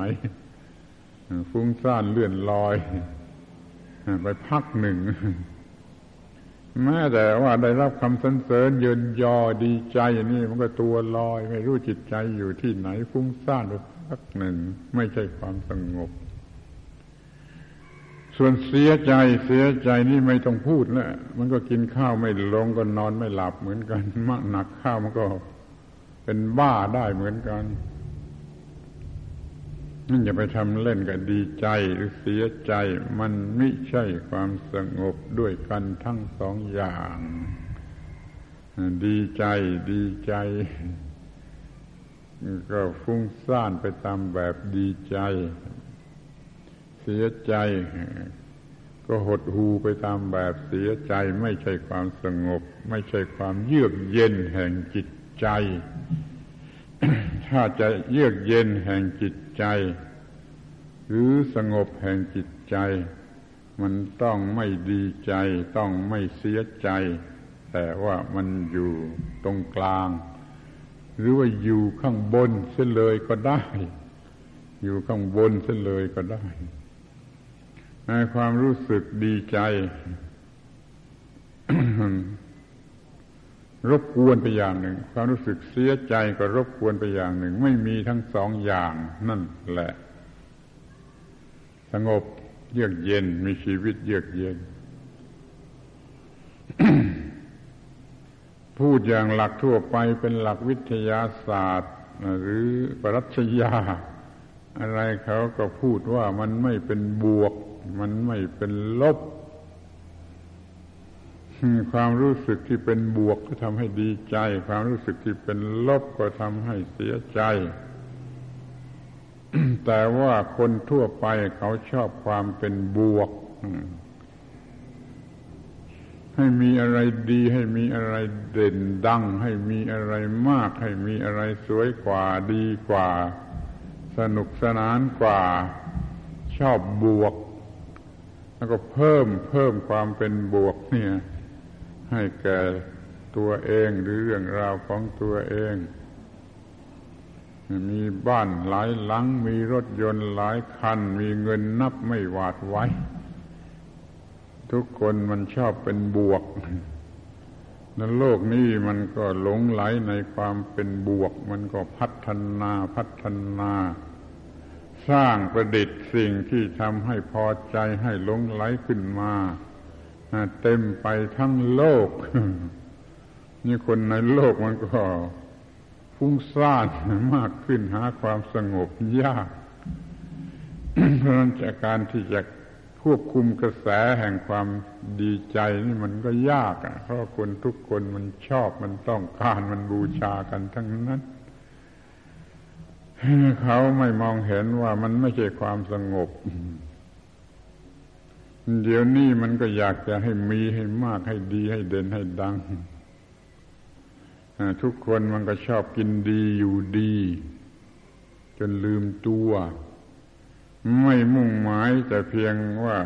ฟุ้งซ่านเลื่อนลอย ไปพักหนึ่งแม้แต่ว่าได้รับคำสรรเสริญเยินยอดีใจนี่มันก็ตัวลอย ไม่รู้จิตใจอยู่ที่ไหน ฟุ้งซ่านไปพักหนึ่ง ไม่ใช่ความสงบ ส่วนเสียใจเสียใจนี่ไม่ต้องพูดแล้วมันก็กินข้าวไม่ลงก็นอนไม่หลับเหมือนกันมากหนักข้าวมันก็ เป็นบ้าได้เหมือนกันนั่นอย่าไปทำเล่นกับดีใจหรือเสียใจ มันไม่ใช่ความสงบด้วยกันทั้งสองอย่าง ดีใจดีใจ ก็ฟุ้งซ่านไปตามแบบดีใจ เสียใจ ก็หดหูไปตามแบบเสียใจ ไม่ใช่ความสงบ ไม่ใช่ความเยือกเย็นแห่งจิต ใจ ถ้าจะเยือกเย็นแห่งจิตใจ หรือสงบแห่งจิตใจ มันต้องไม่ดีใจ ต้องไม่เสียใจ แต่ว่ามันอยู่ตรงกลาง หรือว่าอยู่ข้างบนเสียเลยก็ได้ อยู่ข้างบนเสียเลยก็ได้ในความรู้สึกดีใจ รบกวนไปอย่างหนึ่ง ความรู้สึกเสียใจก็รบกวนไปอย่างหนึ่ง ไม่มีทั้งสองอย่างนั่นแหละ สงบเยือกเย็นมีชีวิตเยือกเย็น พูดอย่างหลักทั่วไปเป็นหลักวิทยาศาสตร์ หรือปรัชญาอะไรเขาก็พูดว่ามันไม่เป็นบวก มันไม่เป็นลบ ความรู้สึกที่เป็นบวกก็ทำให้ดีใจ ความรู้สึกที่เป็นลบก็ทำให้เสียใจ แต่ว่าคนทั่วไปเขาชอบความเป็นบวก ให้มีอะไรดี ให้มีอะไรเด่นดัง ให้มีอะไรมาก ให้มีอะไรสวยกว่าดีกว่า สนุกสนานกว่า ชอบบวก แล้วก็เพิ่มเพิ่มความเป็นบวกเนี่ย ให้แก่ตัวเองหรือเรื่องราวของตัวเอง มีบ้านหลายหลัง มีรถยนต์หลายคัน มีเงินนับไม่หวาดไว้ ทุกคนมันชอบเป็นบวกในโลกนี้มันก็หลงไหลในความเป็นบวก มันก็พัฒนาพัฒนา สร้างประดิษฐ์สิ่งที่ทำให้พอใจให้หลงไหลขึ้นมา เต็มไปทั้งโลก นี่คนในโลกมันก็ฟุ้งซ่านมากขึ้นหาความสงบยาก เพราะนั้นจากการที่จะควบคุมกระแสแห่งความดีใจนี่มันก็ยากอะ เพราะคนทุกคนมันชอบมันต้องการมันบูชากันทั้งนั้นเขาไม่มองเห็นว่ามันไม่ใช่ความสงบ เดี๋ยวนี้มันก็อยากจะให้มีให้มากให้ดีให้เด่นให้ดังทุกคนมันก็ชอบกินดีอยู่ดี จนลืมตัว ไม่มุ่งหมายแต่เพียงว่า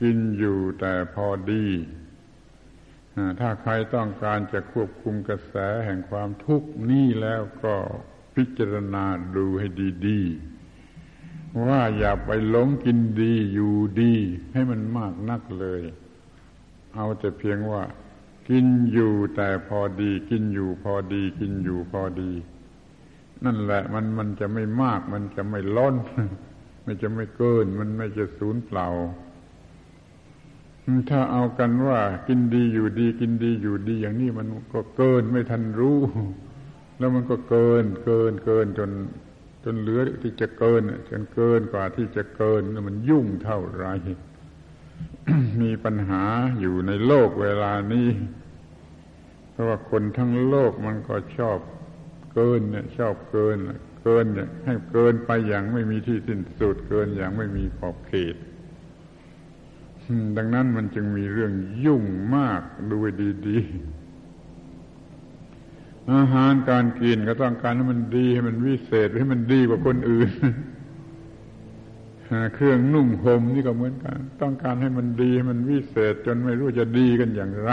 กินอยู่แต่พอดีถ้าใครต้องการจะควบคุมกระแสแห่งความทุกข์นี่แล้วก็พิจารณาดูให้ดี ๆ ว่าอย่าไปหลงกินดีอยู่ดี ให้มันมากนักเลย เอาแต่เพียงว่า กินอยู่แต่พอดี กินอยู่พอดี กินอยู่พอดี นั่นแหละมันมันจะไม่มาก มันจะไม่ล้นไม่จะไม่เกิน มันไม่จะสูญเปล่า ถ้าเอากันว่า กินดีอยู่ดี กินดีอยู่ดี อย่างนี้มันก็เกินไม่ทันรู้ แล้วมันก็เกินเกินเกินจน จนเหลือที่จะเกินจนเกินกว่าที่จะเกินมันยุ่งเท่าไรมีปัญหาอยู่ในโลกเวลานี้ เพราะว่าคนทั้งโลกมันก็ชอบเกินเนี่ยชอบเกิน เกินเนี่ยให้เกินไปอย่างไม่มีที่สิ้นสุดเกินอย่างไม่มีขอบเขตดังนั้นมันจึงมีเรื่องยุ่งมากดูดีๆ อาหารการกินก็ต้องการให้มันดีให้มันวิเศษให้มันดีกว่าคนอื่นเครื่องนุ่งห่มนี่ก็เหมือนกัน ต้องการให้มันดีให้มันวิเศษ จนไม่รู้จะดีกันอย่างไร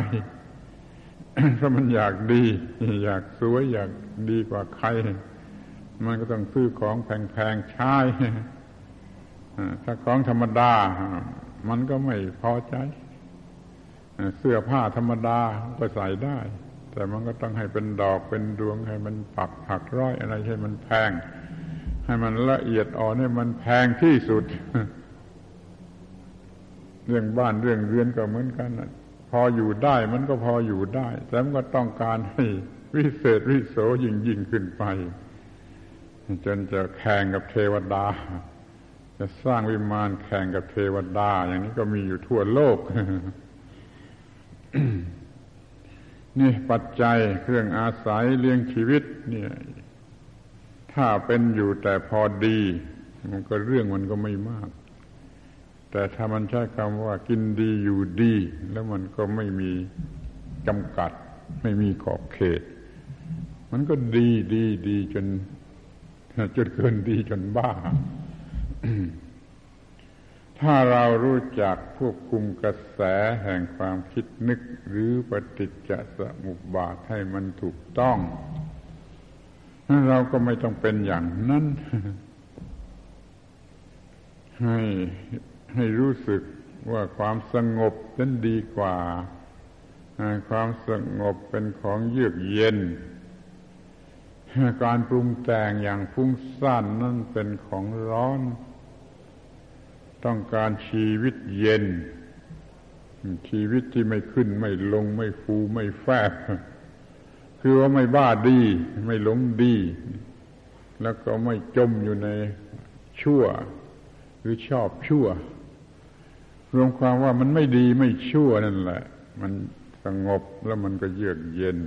เพราะมันอยากดี อยากสวยอยากดีกว่าใคร มันก็ต้องซื้อของแพงๆใช้ถ้าของธรรมดา มันก็ไม่พอใจ เสื้อผ้าธรรมดาก็ใส่ได้ แต่มันก็ต้องให้เป็นดอกเป็นดวงให้มันปักผักร้อยอะไรให้มันแพง ให้มันละเอียดอ่อนให้มันแพงที่สุด เรื่องบ้านเรื่องเรือนก็เหมือนกันพออยู่ได้มันก็พออยู่ได้ แต่มันก็ต้องการให้วิเศษวิโสยิ่งยิ่งขึ้นไป จนจะแข่งกับเทวดา จะสร้างวิมานแข่งกับเทวดา อย่างนี้ก็มีอยู่ทั่วโลก นี่ปัจจัยเครื่องอาศัยเลี้ยงชีวิต เนี่ย ถ้าเป็นอยู่แต่พอดี มันก็เรื่องมันก็ไม่มาก แต่ถ้ามันใช้คำว่ากินดีอยู่ดี แล้วมันก็ไม่มีจำกัด ไม่มีขอบเขต มันก็ดีดีดีจนจนเกินดีจนบ้า ถ้าเรารู้จักควบคุมกระแสแห่งความคิดนึกหรือปฏิจจสมุปบาทให้มันถูกต้อง เราก็ไม่ต้องเป็นอย่างนั้น ให้ให้รู้สึกว่าความสงบนั้นดีกว่า ความสงบเป็นของเยือกเย็น การปรุงแต่งอย่างฟุ้งซ่านนั่นเป็นของร้อน ต้องการชีวิตเย็น ชีวิตที่ไม่ขึ้นไม่ลงไม่ฟูไม่แฟบ คือว่าไม่บ้าดี ไม่หลงดี แล้วก็ไม่จมอยู่ในชั่ว หรือชอบชั่ว รวมความว่ามันไม่ดีไม่ชั่วนั่นแหละ มันสงบแล้วมันก็เยือกเย็น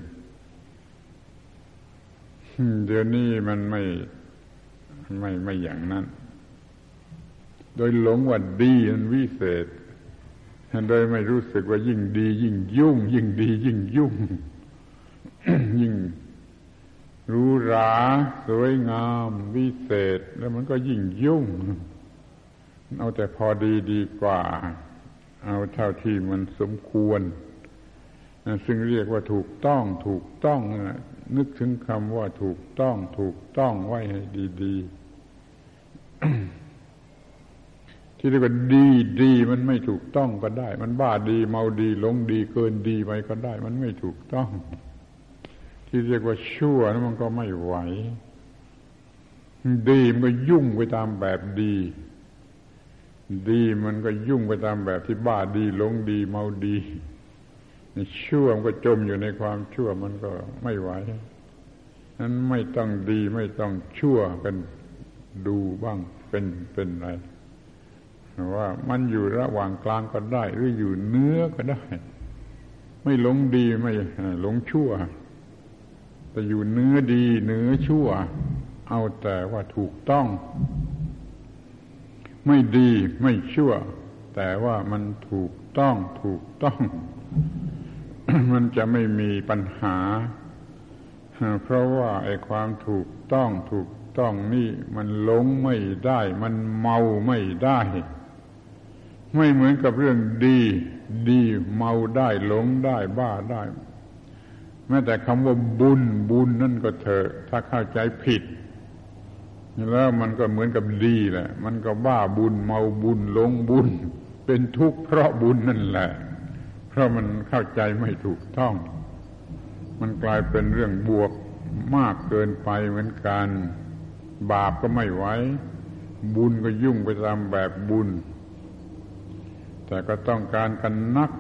เดี๋ยวนี้มันไม่ไม่ไม่อย่างนั้น โดยหลงว่าดีมันวิเศษโดยไม่รู้สึกว่ายิ่งดี ยิ่งยุ่ง ยิ่งดี ยิ่งยุ่ง ยิ่งรู้ราสวยงามวิเศษ แล้วมันก็ยิ่งยุ่ง เอาแต่พอดีดีกว่า เอาเท่าที่มันสมควร ซึ่งเรียกว่าถูกต้อง ถูกต้องนึกถึงคำว่าถูกต้อง ถูกต้องไว้ให้ดี ๆ ที่เรียกว่าดีดีมันไม่ถูกต้องก็ได้ มันบ้าดีเมาดีหลงดีเกินดีไปก็ได้ มันไม่ถูกต้อง ที่เรียกว่าชั่วนั้นมันก็ไม่ไหว ดีมันก็ยุ่งไปตามแบบดี ดีมันก็ยุ่งไปตามแบบที่บ้าดีหลงดีเมาดีชั่วมันก็จมอยู่ในความชั่วมันก็ไม่ไหวนั้นไม่ต้องดีไม่ต้องชั่วกันดูบ้างเป็นเป็นอะไร ว่ามันอยู่ระหว่างกลางก็ได้ หรืออยู่เนื้อก็ได้ ไม่หลงดีไม่หลงชั่ว แต่อยู่เนื้อดีเนื้อชั่ว เอาแต่ว่าถูกต้อง ไม่ดีไม่ชั่ว แต่ว่ามันถูกต้องถูกต้อง มันจะไม่มีปัญหา เพราะว่าไอ้ความถูกต้องถูกต้องนี่มันหลงไม่ได้ มันเมาไม่ได้ ไม่เหมือนกับเรื่องดี ดีเมาได้หลงได้บ้าได้ แม้แต่คำว่าบุญบุญนั่นก็เถอะถ้าเข้าใจผิด แล้วมันก็เหมือนกับดีแหละ มันก็บ้าบุญเมาบุญหลงบุญ เป็นทุกข์เพราะบุญนั่นแหละ เพราะมันเข้าใจไม่ถูกต้อง มันกลายเป็นเรื่องบวกมากเกินไปเหมือนกัน บาปก็ไม่ไหวบุญก็ยุ่งไปตามแบบบุญ แต่ก็ต้องการกันนัก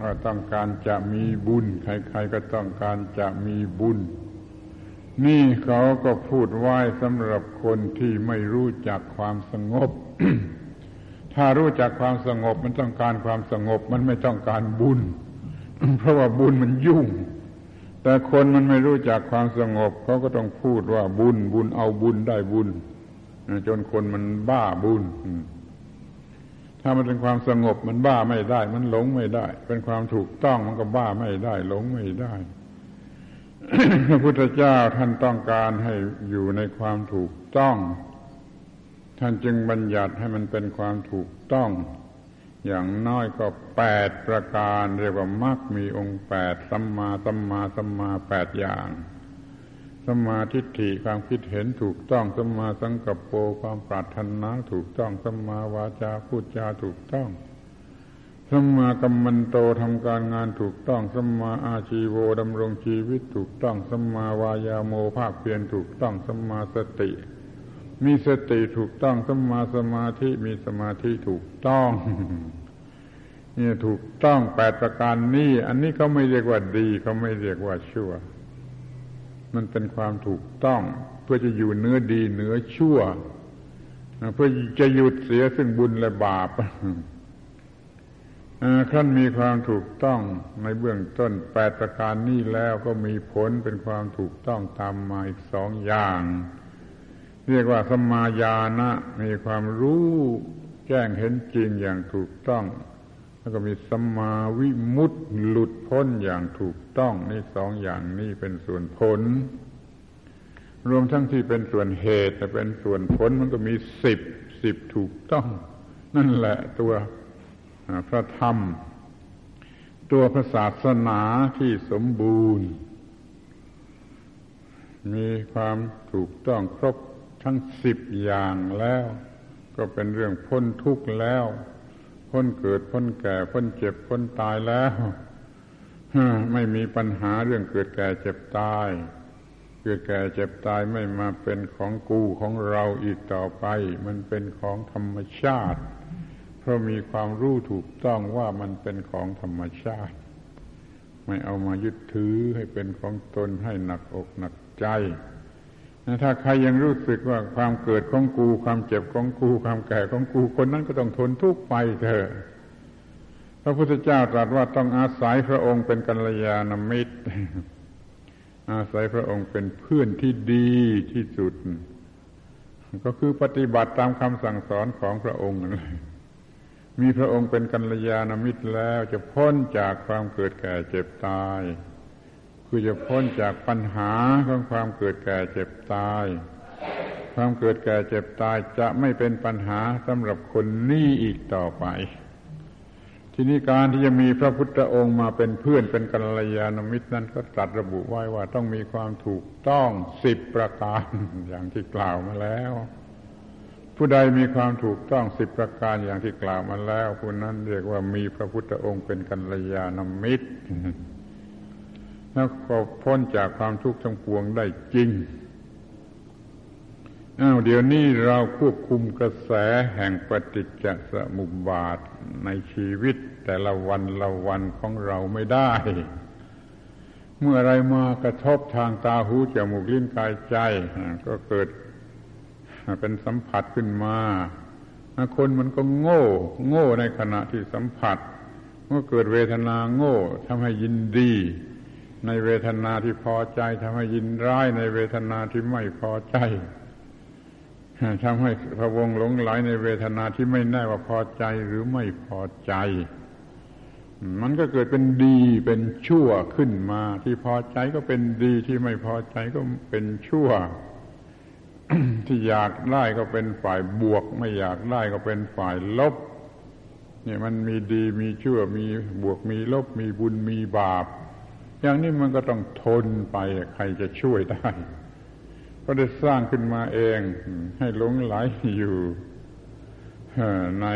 ว่าต้องการจะมีบุญ ใครๆก็ต้องการจะมีบุญ นี่เขาก็พูดไว้สำหรับคนที่ไม่รู้จักความสงบ ถ้ารู้จักความสงบมันต้องการความสงบมันไม่ต้องการบุญ เพราะว่าบุญมันยุ่ง แต่คนมันไม่รู้จักความสงบเขาก็ต้องพูดว่าบุญบุญเอาบุญได้บุญจนคนมันบ้าบุญ ถ้ามันเป็นความสงบมันบ้าไม่ได้ มันหลงไม่ได้ เป็นความถูกต้องมันก็บ้าไม่ได้ หลงไม่ได้พระพุทธเจ้าท่านต้องการให้อยู่ในความถูกต้อง ท่านจึงบัญญัติให้มันเป็นความถูกต้อง อย่างน้อยก็แปดประการ เรียกว่ามักมีองค์แปดสัมมาสัมมาสัมมาแปดอย่าง สมาทิฏฐิความคิดเห็นถูกต้องสมาสังกัปโปความปรารถนาถูกต้องสมาวาจาพูดจาถูกต้องสมากัมมันโตทำการงานถูกต้องสมาอาชีโวดำรงชีวิตถูกต้องสมาวายาโมภาคเพียรถูกต้องสมาสติ มีสติถูกต้องสมาสมาธิมีสมาธิถูกต้องนี่ถูกต้องแปดประการนี้อันนี้เขาไม่เรียกว่าดีเขาไม่เรียกว่าชั่ว มันเป็นความถูกต้อง เพื่อจะอยู่เนื้อดีเนื้อชั่ว เพื่อจะหยุดเสียซึ่งบุญและบาปขั้นมีความถูกต้องในเบื้องต้นแปดประการนี้แล้วก็มีผลเป็นความถูกต้องตามมาอีกสองอย่าง เรียกว่าสมาญาณะมีความรู้แจ้งเห็นจริงอย่างถูกต้อง แล้วก็มีสัมมาวิมุตติหลุดพ้นอย่างถูกต้องนี่สองอย่างนี้เป็นส่วนผล รวมทั้งที่เป็นส่วนเหตุแต่เป็นส่วนผลมันก็มีสิบสิบถูกต้อง นั่นแหละตัวพระธรรม ตัวพระศาสนาที่สมบูรณ์ มีความถูกต้องครบทั้งสิบอย่างแล้ว ก็เป็นเรื่องพ้นทุกข์แล้ว พ้นเกิดพ้นแก่พ้นเจ็บพ้นตายแล้วไม่มีปัญหาเรื่องเกิดแก่เจ็บตาย เกิดแก่เจ็บตายไม่มาเป็นของกูของเราอีกต่อไป มันเป็นของธรรมชาติ เพราะมีความรู้ถูกต้องว่ามันเป็นของธรรมชาติ ไม่เอามายึดถือให้เป็นของตนให้หนักอกหนักใจ ถ้าใครยังรู้สึกว่าความเกิดของกู ความเจ็บของกู ความแก่ของกู คนนั้นก็ต้องทนทุกข์ไปเถอะพระพุทธเจ้าตรัสว่าต้องอาศัยพระองค์เป็นกัลยาณมิตร อาศัยพระองค์เป็นเพื่อนที่ดีที่สุด ก็คือปฏิบัติตามคำสั่งสอนของพระองค์นั่นเลยมีพระองค์เป็นกัลยาณมิตรแล้วจะพ้นจากความเกิดแก่เจ็บตาย คือจะพ้นจากปัญหาของความเกิดแก่เจ็บตาย ความเกิดแก่เจ็บตายจะไม่เป็นปัญหาสำหรับคนนี้อีกต่อไป ทีนี้การที่จะมีพระพุทธองค์มาเป็นเพื่อนเป็นกัลยาณมิตรนั้นก็ตรัสระบุไว้ว่าต้องมีความถูกต้องสิบประการอย่างที่กล่าวมาแล้ว ผู้ใดมีความถูกต้องสิบประการอย่างที่กล่าวมาแล้วผู้นั้นเรียกว่ามีพระพุทธองค์เป็นกัลยาณมิตร แล้วก็พ้นจากความทุกข์ทั้งปวงได้จริงอ้าวเดี๋ยวนี้เราควบคุมกระแสแห่งปฏิจจสมุปบาทในชีวิตแต่ละวันละวันของเราไม่ได้ เมื่ออะไรมากระทบทางตาหูจมูกลิ้นกายใจ ก็เกิดเป็นสัมผัสขึ้นมา คนมันก็โง่ โง่ในขณะที่สัมผัสเมื่อเกิดเวทนาโง่ทำให้ยินดี ในเวทนาที่พอใจทำให้ยินร้ายในเวทนาที่ไม่พอใจทำให้พระวงหลงไหลในเวทนาที่ไม่แน่ว่าพอใจหรือไม่พอใจ มันก็เกิดเป็นดีเป็นชั่วขึ้นมา ที่พอใจก็เป็นดีที่ไม่พอใจก็เป็นชั่ว ที่อยากได้ก็เป็นฝ่ายบวก ไม่อยากได้ก็เป็นฝ่ายลบเนี่ยมันมีดีมีชั่วมีบวกมีลบมีบุญมีบาป อย่างนี้มันก็ต้องทนไปใครจะช่วยได้ก็ได้สร้างขึ้นมาเอง ให้หลงไหลอยู่ใน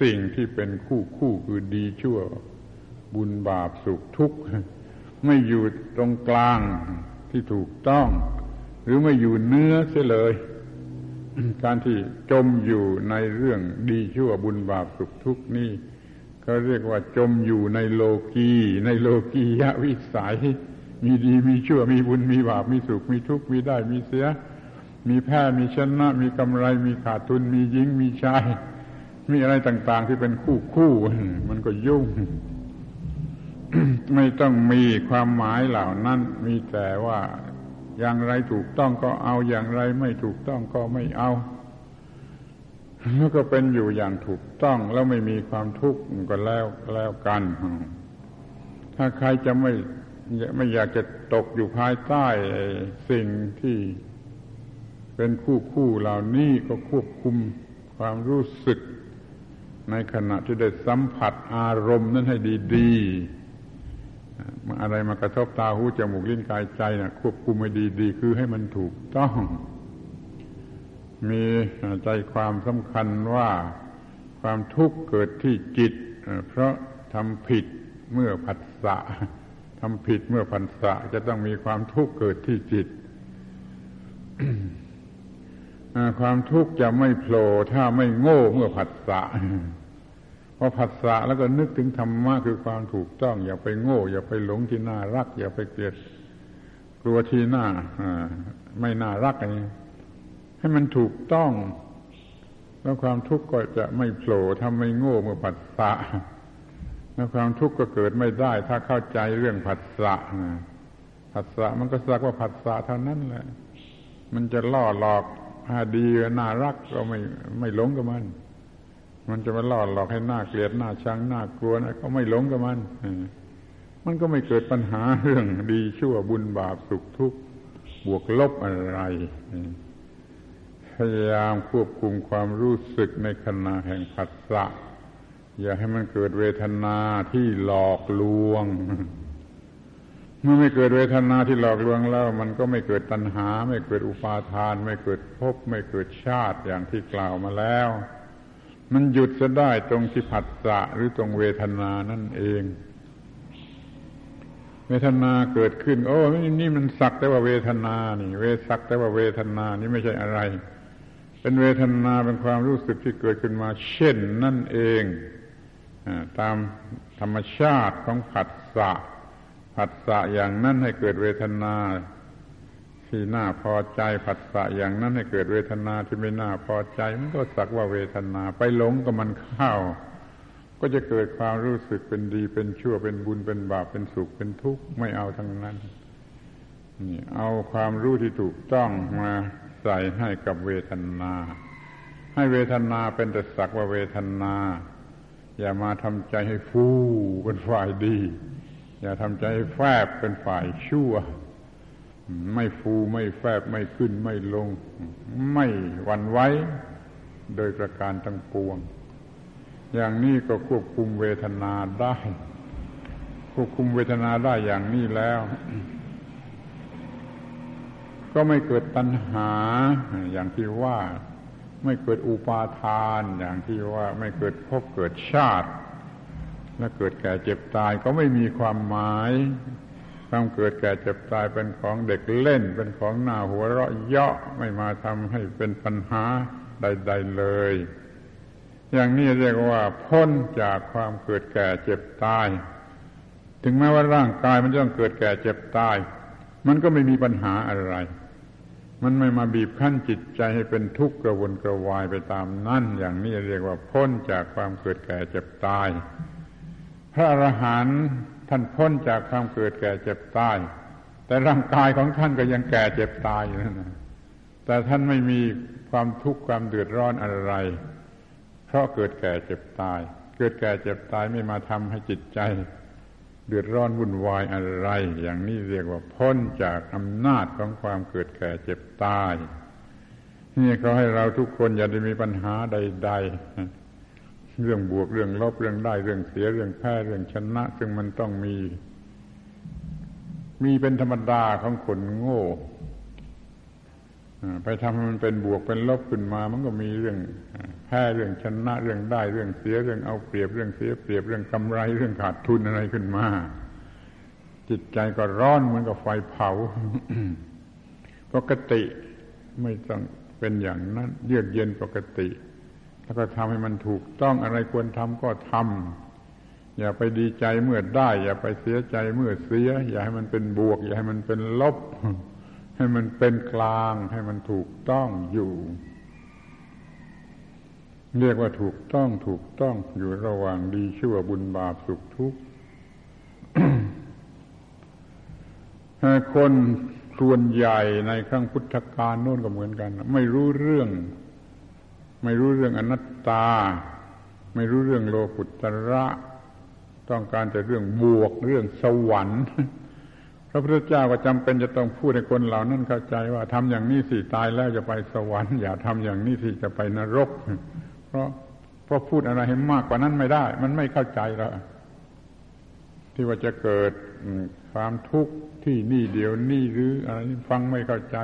สิ่งที่เป็นคู่คู่คือดีชั่ว บุญบาปสุขทุกข์ไม่อยู่ตรงกลางที่ถูกต้อง หรือไม่อยู่เนื้อเสียเลย การที่จมอยู่ในเรื่องดีชั่วบุญบาปสุขทุกข์นี่ เขาเรียกว่าจมอยู่ในโลกีในโลกียะวิสัย มีดีมีชั่วมีบุญมีบาปมีสุขมีทุกข์มีได้มีเสีย มีแพ้มีชนะ มีกำไร มีขาดทุน มียิงมีชาย มีอะไรต่าง ๆ ที่เป็นคู่คู่มันก็ยุ่ง ไม่ต้องมีความหมายเหล่านั้น มีแต่ว่าอย่างไรถูกต้องก็เอาอย่างไรไม่ถูกต้องก็ไม่เอา แล้วก็เป็นอยู่อย่างถูกต้องแล้วไม่มีความทุกข์ก็แล้วแล้วกัน ถ้าใครจะไม่ไม่อยากจะตกอยู่ภายใต้สิ่งที่เป็นคู่คู่เหล่านี้ก็ควบคุมความรู้สึก ในขณะที่ได้สัมผัสอารมณ์นั้นให้ดีๆอะไรมากระทบตาหูจมูกลิ้นกายใจนะควบคุมให้ดีๆ คือให้มันถูกต้อง มีใจความสำคัญว่าความทุกข์เกิดที่จิต เพราะทำผิดเมื่อผัสสะทำผิดเมื่อผัสสะจะต้องมีความทุกข์เกิดที่จิต ความทุกข์จะไม่โผล่ถ้าไม่โง่เมื่อผัสสะพอผัสสะแล้วก็นึกถึงธรรมะคือความถูกต้อง อย่าไปโง่ อย่าไปหลงที่น่ารัก อย่าไปเกลียดกลัวที่น่าไม่น่ารักอะไร ให้มันถูกต้อง แล้วความทุกข์ก็จะไม่โผล่ถ้าไม่โง่เมื่อผัสสะแล้วความทุกข์ก็เกิดไม่ได้ ถ้าเข้าใจเรื่องผัสสะผัสสะมันก็สักว่าผัสสะเท่านั้นแหละ มันจะล่อหลอกถ้าดีน่ารักก็ไม่ไม่หลงกับมัน มันจะมาล่อหลอกให้หน้าเกลียดหน้าชังหน้ากลัวนะก็ไม่หลงกับมันมันก็ไม่เกิดปัญหาเรื่องดีชั่วบุญบาปสุขทุกข์บวกลบอะไร พยายามควบคุมความรู้สึกในขณะแห่งผัสสะอย่าให้มันเกิดเวทนาที่หลอกลวง เมื่อไม่เกิดเวทนาที่หลอกลวงแล้ว มันก็ไม่เกิดตัณหา ไม่เกิดอุปาทาน ไม่เกิดภพไม่เกิดชาติอย่างที่กล่าวมาแล้ว มันหยุดจะได้ตรงที่ผัสสะหรือตรงเวทนานั่นเอง เวทนาเกิดขึ้น โอ้นี่มันสักแต่ว่าเวทนานี่ เวสักแต่ว่าเวทนานี่ไม่ใช่อะไร เป็นเวทนาเป็นความรู้สึกที่เกิดขึ้นมา เช่นนั่นเองตามธรรมชาติของผัสสะผัสสะอย่างนั้นให้เกิดเวทนาที่น่าพอใจผัสสะอย่างนั้นให้เกิดเวทนาที่ไม่น่าพอใจ มันก็สักว่าเวทนาไปหลงกับมันเข้า ก็จะเกิดความรู้สึกเป็นดีเป็นชั่วเป็นบุญเป็นบาปเป็นสุขเป็นทุกข์ไม่เอาทั้งนั้นนี่เอาความรู้ที่ถูกต้องมา ใส่ให้กับเวทนา ให้เวทนาเป็นแต่สักว่าเวทนา อย่ามาทำใจให้ฟูเป็นฝ่ายดี อย่าทำใจให้แฟบเป็นฝ่ายชั่ว ไม่ฟูไม่แฟบไม่ขึ้นไม่ลง ไม่วันไว้ โดยประการทั้งปวง อย่างนี้ก็ควบคุมเวทนาได้ ควบคุมเวทนาได้อย่างนี้แล้ว ก็ไม่เกิดตัณหา อย่างที่ว่าไม่เกิดอุปาทาน อย่างที่ว่าไม่เกิดพบเกิดชาติ และเกิดแก่เจ็บตายก็ไม่มีความหมายความเกิดแก่เจ็บตายเป็นของเด็กเล่น เป็นของหน้าหัวเราะเยาะไม่มาทำให้เป็นปัญหาใด ๆเลย อย่างนี้เรียกว่า พ้นจากความเกิดแก่เจ็บตาย ถึงแม้ว่าร่างกายมันจะต้องเกิดแก่เจ็บตาย มันก็ไม่มีปัญหาอะไร มันไม่มาบีบคั้นจิตใจให้เป็นทุกข์กระวนกระวายไปตามนั่นอย่างนี้เรียกว่าพ้นจากความเกิดแก่เจ็บตาย พระอรหันต์ท่านพ้นจากความเกิดแก่เจ็บตาย แต่ร่างกายของท่านก็ยังแก่เจ็บตายอยู่นั่นแต่ท่านไม่มีความทุกข์ความเดือดร้อนอะไร เพราะเกิดแก่เจ็บตาย เกิดแก่เจ็บตายไม่มาทำให้จิตใจ เดือดร้อนวุ่นวายอะไร อย่างนี้เรียกว่าพ้นจากอำนาจของความเกิดแก่เจ็บตาย นี่เขาให้เราทุกคนอย่าได้มีปัญหาใด ๆ เรื่องบวกเรื่องลบเรื่องได้เรื่องเสียเรื่องแพ้เรื่องชนะ ซึ่งมันต้องมี มีเป็นธรรมดาของคนโง่ ไปทำให้มันเป็นบวกเป็นลบขึ้นมา มันก็มีเรื่องแพ้เรื่องชนะเรื่องได้เรื่องเสียเรื่องเอาเปรียบเรื่องเสียเปรียบเรื่องกำไรเรื่องขาดทุนอะไรขึ้นมา จิตใจก็ร้อนเหมือนกับไฟเผาปกติไม่ต้องเป็นอย่างนั้น เยือกเย็นปกติ แล้วก็ทำให้มันถูกต้องอะไรควรทำก็ทำอย่าไปดีใจเมื่อได้ อย่าไปเสียใจเมื่อเสีย อย่าให้มันเป็นบวก อย่าให้มันเป็นลบ ให้มันเป็นกลาง ให้มันถูกต้องอยู่ เรียกว่าถูกต้องถูกต้องอยู่ระหว่างดีชั่วบุญบาปสุขทุกข์คนส่วนใหญ่ในครั้งพุทธกาลโน่นก็เหมือนกัน ไม่รู้เรื่อง ไม่รู้เรื่องอนัตตา ไม่รู้เรื่องโลกุตระ ต้องการแต่เรื่องบวกเรื่องสวรรค์ ระพุทธเจ้าก็จำเป็นจะต้องพูดให้คนเหล่านั้นเข้าใจว่าทำอย่างนี้สิตายแล้วจะไปสวรรค์อย่าทำอย่างนี้สิจะไปนรก เพราะเพราะพูดอะไรให้มากกว่านั้นไม่ได้ มันไม่เข้าใจแล้วที่ว่าจะเกิดความทุกข์ที่นี่เดียวนี่หรืออะไรฟังไม่เข้าใจ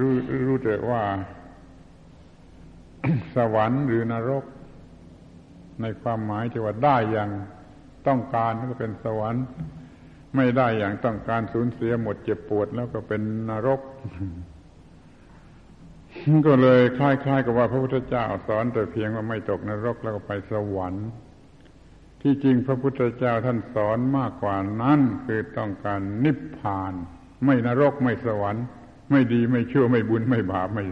รู้รู้แต่ว่า สวรรค์หรือนรก ในความหมายที่ว่าได้อย่างต้องการก็เป็นสวรรค์ ไม่ได้อย่างต้องการสูญเสียหมดเจ็บปวดแล้วก็เป็นนรก ก็เลยคล้ายๆกับว่าพระพุทธเจ้าสอนแต่เพียงว่าไม่ตกนรกแล้วก็ไปสวรรค์ ที่จริงพระพุทธเจ้าท่านสอนมากกว่านั้นคือต้องการนิพพาน ไม่นรกไม่สวรรค์ ไม่ดีไม่ชั่วไม่บุญไม่บาปไม่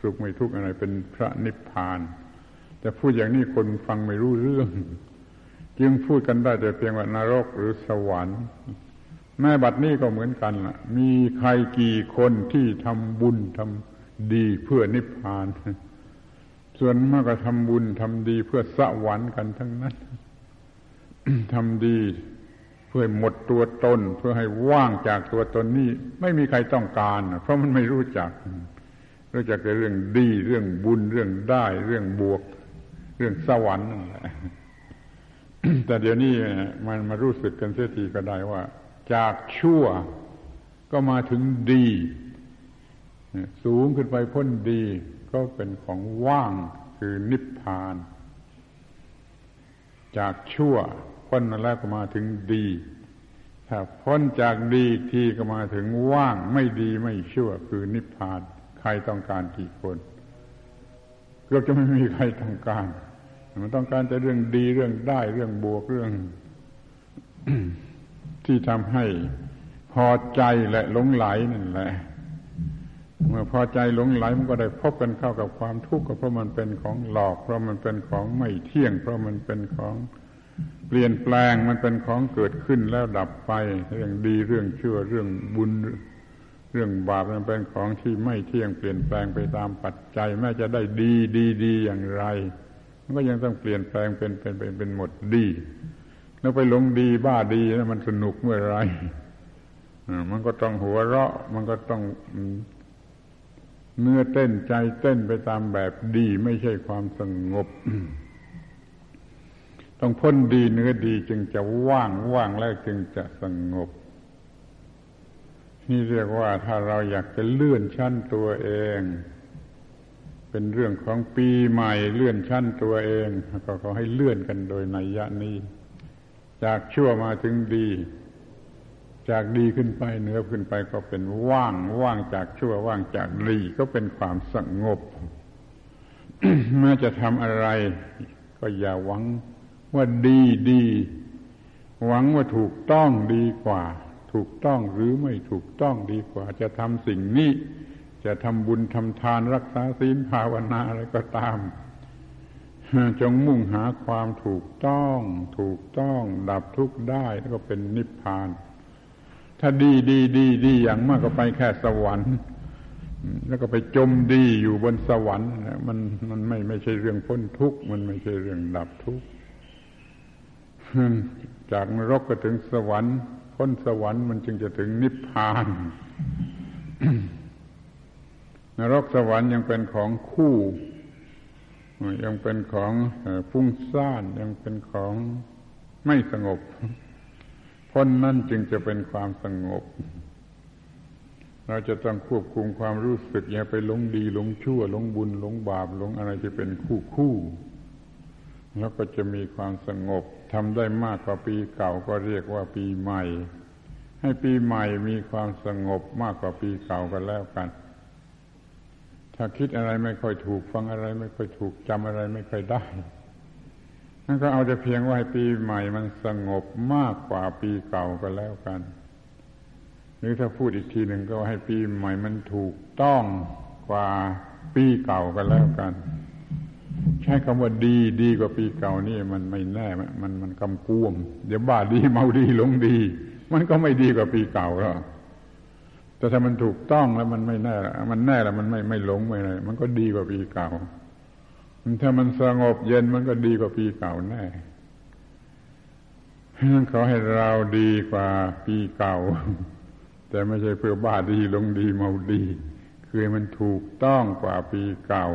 สุขไม่ทุกข์อะไรเป็นพระนิพพาน แต่พูดอย่างนี้คนฟังไม่รู้เรื่อง จึงพูดกันได้แต่เพียงว่านรกหรือสวรรค์แม่บัดนี้ก็เหมือนกันล่ะ มีใครกี่คนที่ทำบุญทำดีเพื่อนิพพาน ส่วนมากก็ทำบุญทำดีเพื่อสวรรค์กันทั้งนั้นทำดีเพื่อหมดตัวตน เพื่อให้ว่างจากตัวตนนี้ไม่มีใครต้องการ เพราะมันไม่รู้จัก รู้จักแต่เรื่องดีเรื่องบุญเรื่องได้ เรื่องบวก เรื่องสวรรค์นั่นแหละ แต่เดี๋ยวนี้มันมารู้สึกกันเสียทีก็ได้ว่า จากชั่วก็มาถึงดี สูงขึ้นไปพ้นดี ก็เป็นของว่างคือนิพพาน จากชั่วพ้นมาแล้วก็มาถึงดี ถ้าพ้นจากดีทีก็มาถึงว่างไม่ดีไม่ชั่ว คือนิพพาน ใครต้องการกี่คนเกือบจะไม่มีใครต้องการ มันต้องการแต่เรื่องดีเรื่องได้เรื่องบวกเรื่อง ที่ทำให้พอใจและหลงไหลนั่นแหละ เมื่อพอใจหลงไหลมันก็ได้พบกันเข้ากับความทุกข์เพราะมันเป็นของหลอก เพราะมันเป็นของไม่เที่ยง เพราะมันเป็นของเปลี่ยนแปลงมันเป็นของเกิดขึ้นแล้วดับไป เรื่องดีเรื่องชั่วเรื่องบุญ เรื่องบาปมันเป็นของที่ไม่เที่ยงเปลี่ยนแปลงไปตามปัจจัยแม้จะได้ดีดีดีอย่างไร มันก็ยังต้องเปลี่ยนแปลงเป็นเป็นเป็นเป็นหมดดี แล้วไปหลงดีบ้าดีนะมันสนุกเมื่อไรมันก็ต้องหัวเราะ มันก็ต้องเนื้อเต้นใจเต้นไปตามแบบดี ไม่ใช่ความสงบ ต้องพ้นดีเนื้อดีจึงจะว่างว่างแล้วจึงจะสงบ นี่เรียกว่าถ้าเราอยากจะเลื่อนชั้นตัวเอง เป็นเรื่องของปีใหม่เลื่อนชั้นตัวเอง ก็ขอให้เลื่อนกันโดยนัยยะนี้ จากชั่วมาถึงดี จากดีขึ้นไปเหนือขึ้นไปก็เป็นว่างว่างจากชั่วว่างจากดีก็เป็นความสงบเมื่อจะทำอะไร ก็อย่าหวังว่าดีดี หวังว่าถูกต้องดีกว่า ถูกต้องหรือไม่ถูกต้องดีกว่า จะทำสิ่งนี้ จะทำบุญทำทานรักษาศีลภาวนาอะไรก็ตาม จงมุ่งหาความถูกต้อง ถูกต้องดับทุกข์ได้แล้วก็เป็นนิพพาน ถ้าดีดีดีดีอย่างมากก็ไปแค่สวรรค์แล้วก็ไปจมดีอยู่บนสวรรค์มันมันไม่ไม่ใช่เรื่องพ้นทุกข์มันไม่ใช่เรื่องดับทุกข์จากนรกก็ถึงสวรรค์พ้นสวรรค์มันจึงจะถึงนิพพาน นรกสวรรค์ยังเป็นของคู่ ยังเป็นของฟุ้งซ่านยังเป็นของไม่สงบพ้นนั่นจึงจะเป็นความสงบ เราจะต้องควบคุมความรู้สึก อย่าไปหลงดีหลงชั่วหลงบุญหลงบาปหลงอะไรจะเป็นคู่คู่ แล้วก็จะมีความสงบทำได้มากกว่าปีเก่าก็เรียกว่าปีใหม่ ให้ปีใหม่มีความสงบมากกว่าปีเก่ากันแล้วกัน ถ้าคิดอะไรไม่ค่อยถูก ฟังอะไรไม่ค่อยถูกจำอะไรไม่ค่อยได้นั่นก็เอาแต่เพียงว่าให้ปีใหม่มันสงบมากกว่าปีเก่าก็แล้วกัน หรือถ้าพูดอีกทีหนึ่งก็ให้ปีใหม่มันถูกต้องกว่าปีเก่าก็แล้วกัน ใช้คำว่าดีดีกว่าปีเก่านี่มันไม่แน่ มันมันกำกวม เดี๋ยวบ้าดีเมาดีหลงดี มันก็ไม่ดีกว่าปีเก่าแล้ว แต่ถ้ามันถูกต้องแล้วมันไม่แน่ละมันแน่แล้วมันไม่ไม่หลงไม่อะไรมันก็ดีกว่าปีเก่าถ้ามันสงบเย็นมันก็ดีกว่าปีเก่าแน่ฉะนั้นขอให้เราดีกว่าปีเก่า แต่ไม่ใช่เพื่อบ้าดีลงดีเมาดี คือมันถูกต้องกว่าปีเก่า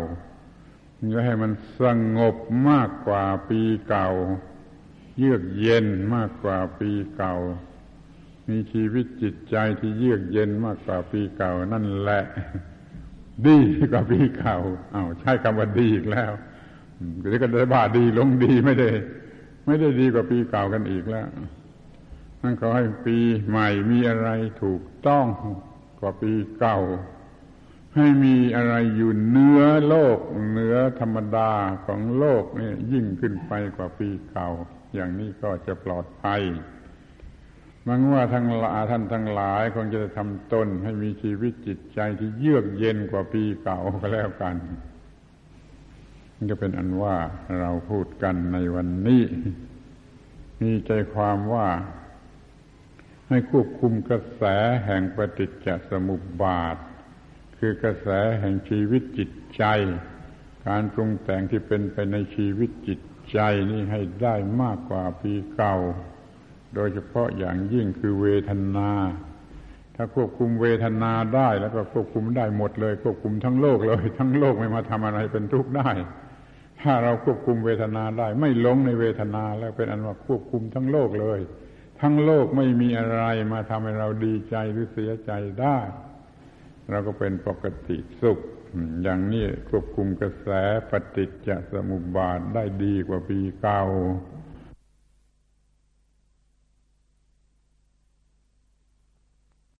จะให้มันสงบมากกว่าปีเก่า เยือกเย็นมากกว่าปีเก่า มีชีวิตจิตใจที่เยือกเย็นมากกว่าปีเก่า นั่นแหละ ดีกว่าปีเก่าเอา้าใช้คำว่าดีอีกแล้วเดี๋ยวก็ได้บาดีลงดีไม่ได้ ไม่ได้ดีกว่าปีเก่ากันอีกแล้วนั่นขอให้ปีใหม่มีอะไรถูกต้องกว่าปีเก่า ให้มีอะไรอยู่เนื้อโลกเหนือธรรมดาของโลกนี่ยิ่งขึ้นไปกว่าปีเก่า อย่างนี้ก็จะปลอดภัย มังว่าทั้งลาท่านทั้งหลายคงจะทำตนให้มีชีวิตจิตใจที่เยือกเย็นกว่าปีเก่าก็แล้วกันมันจะเป็นอันว่าเราพูดกันในวันนี้ มีใจความว่า ให้ควบคุมกระแสแห่งปฏิจจสมุปบาท คือกระแสแห่งชีวิตจิตใจ การปรุงแต่งที่เป็นไปในชีวิตจิตใจนี่ให้ได้มากกว่าปีเก่า โดยเฉพาะอย่างยิ่งคือเวทนา ถ้าควบคุมเวทนาได้แล้วก็ควบคุมได้หมดเลย ควบคุมทั้งโลกเลย ทั้งโลกไม่มาทำอะไรเป็นทุกข์ได้ ถ้าเราควบคุมเวทนาได้ ไม่หลงในเวทนาแล้วเป็นอันว่าควบคุมทั้งโลกเลย ทั้งโลกไม่มีอะไรมาทำให้เราดีใจหรือเสียใจได้เราก็เป็นปกติสุข อย่างนี้ควบคุมกระแสปฏิจจสมุปบาทได้ดีกว่าปีเก่า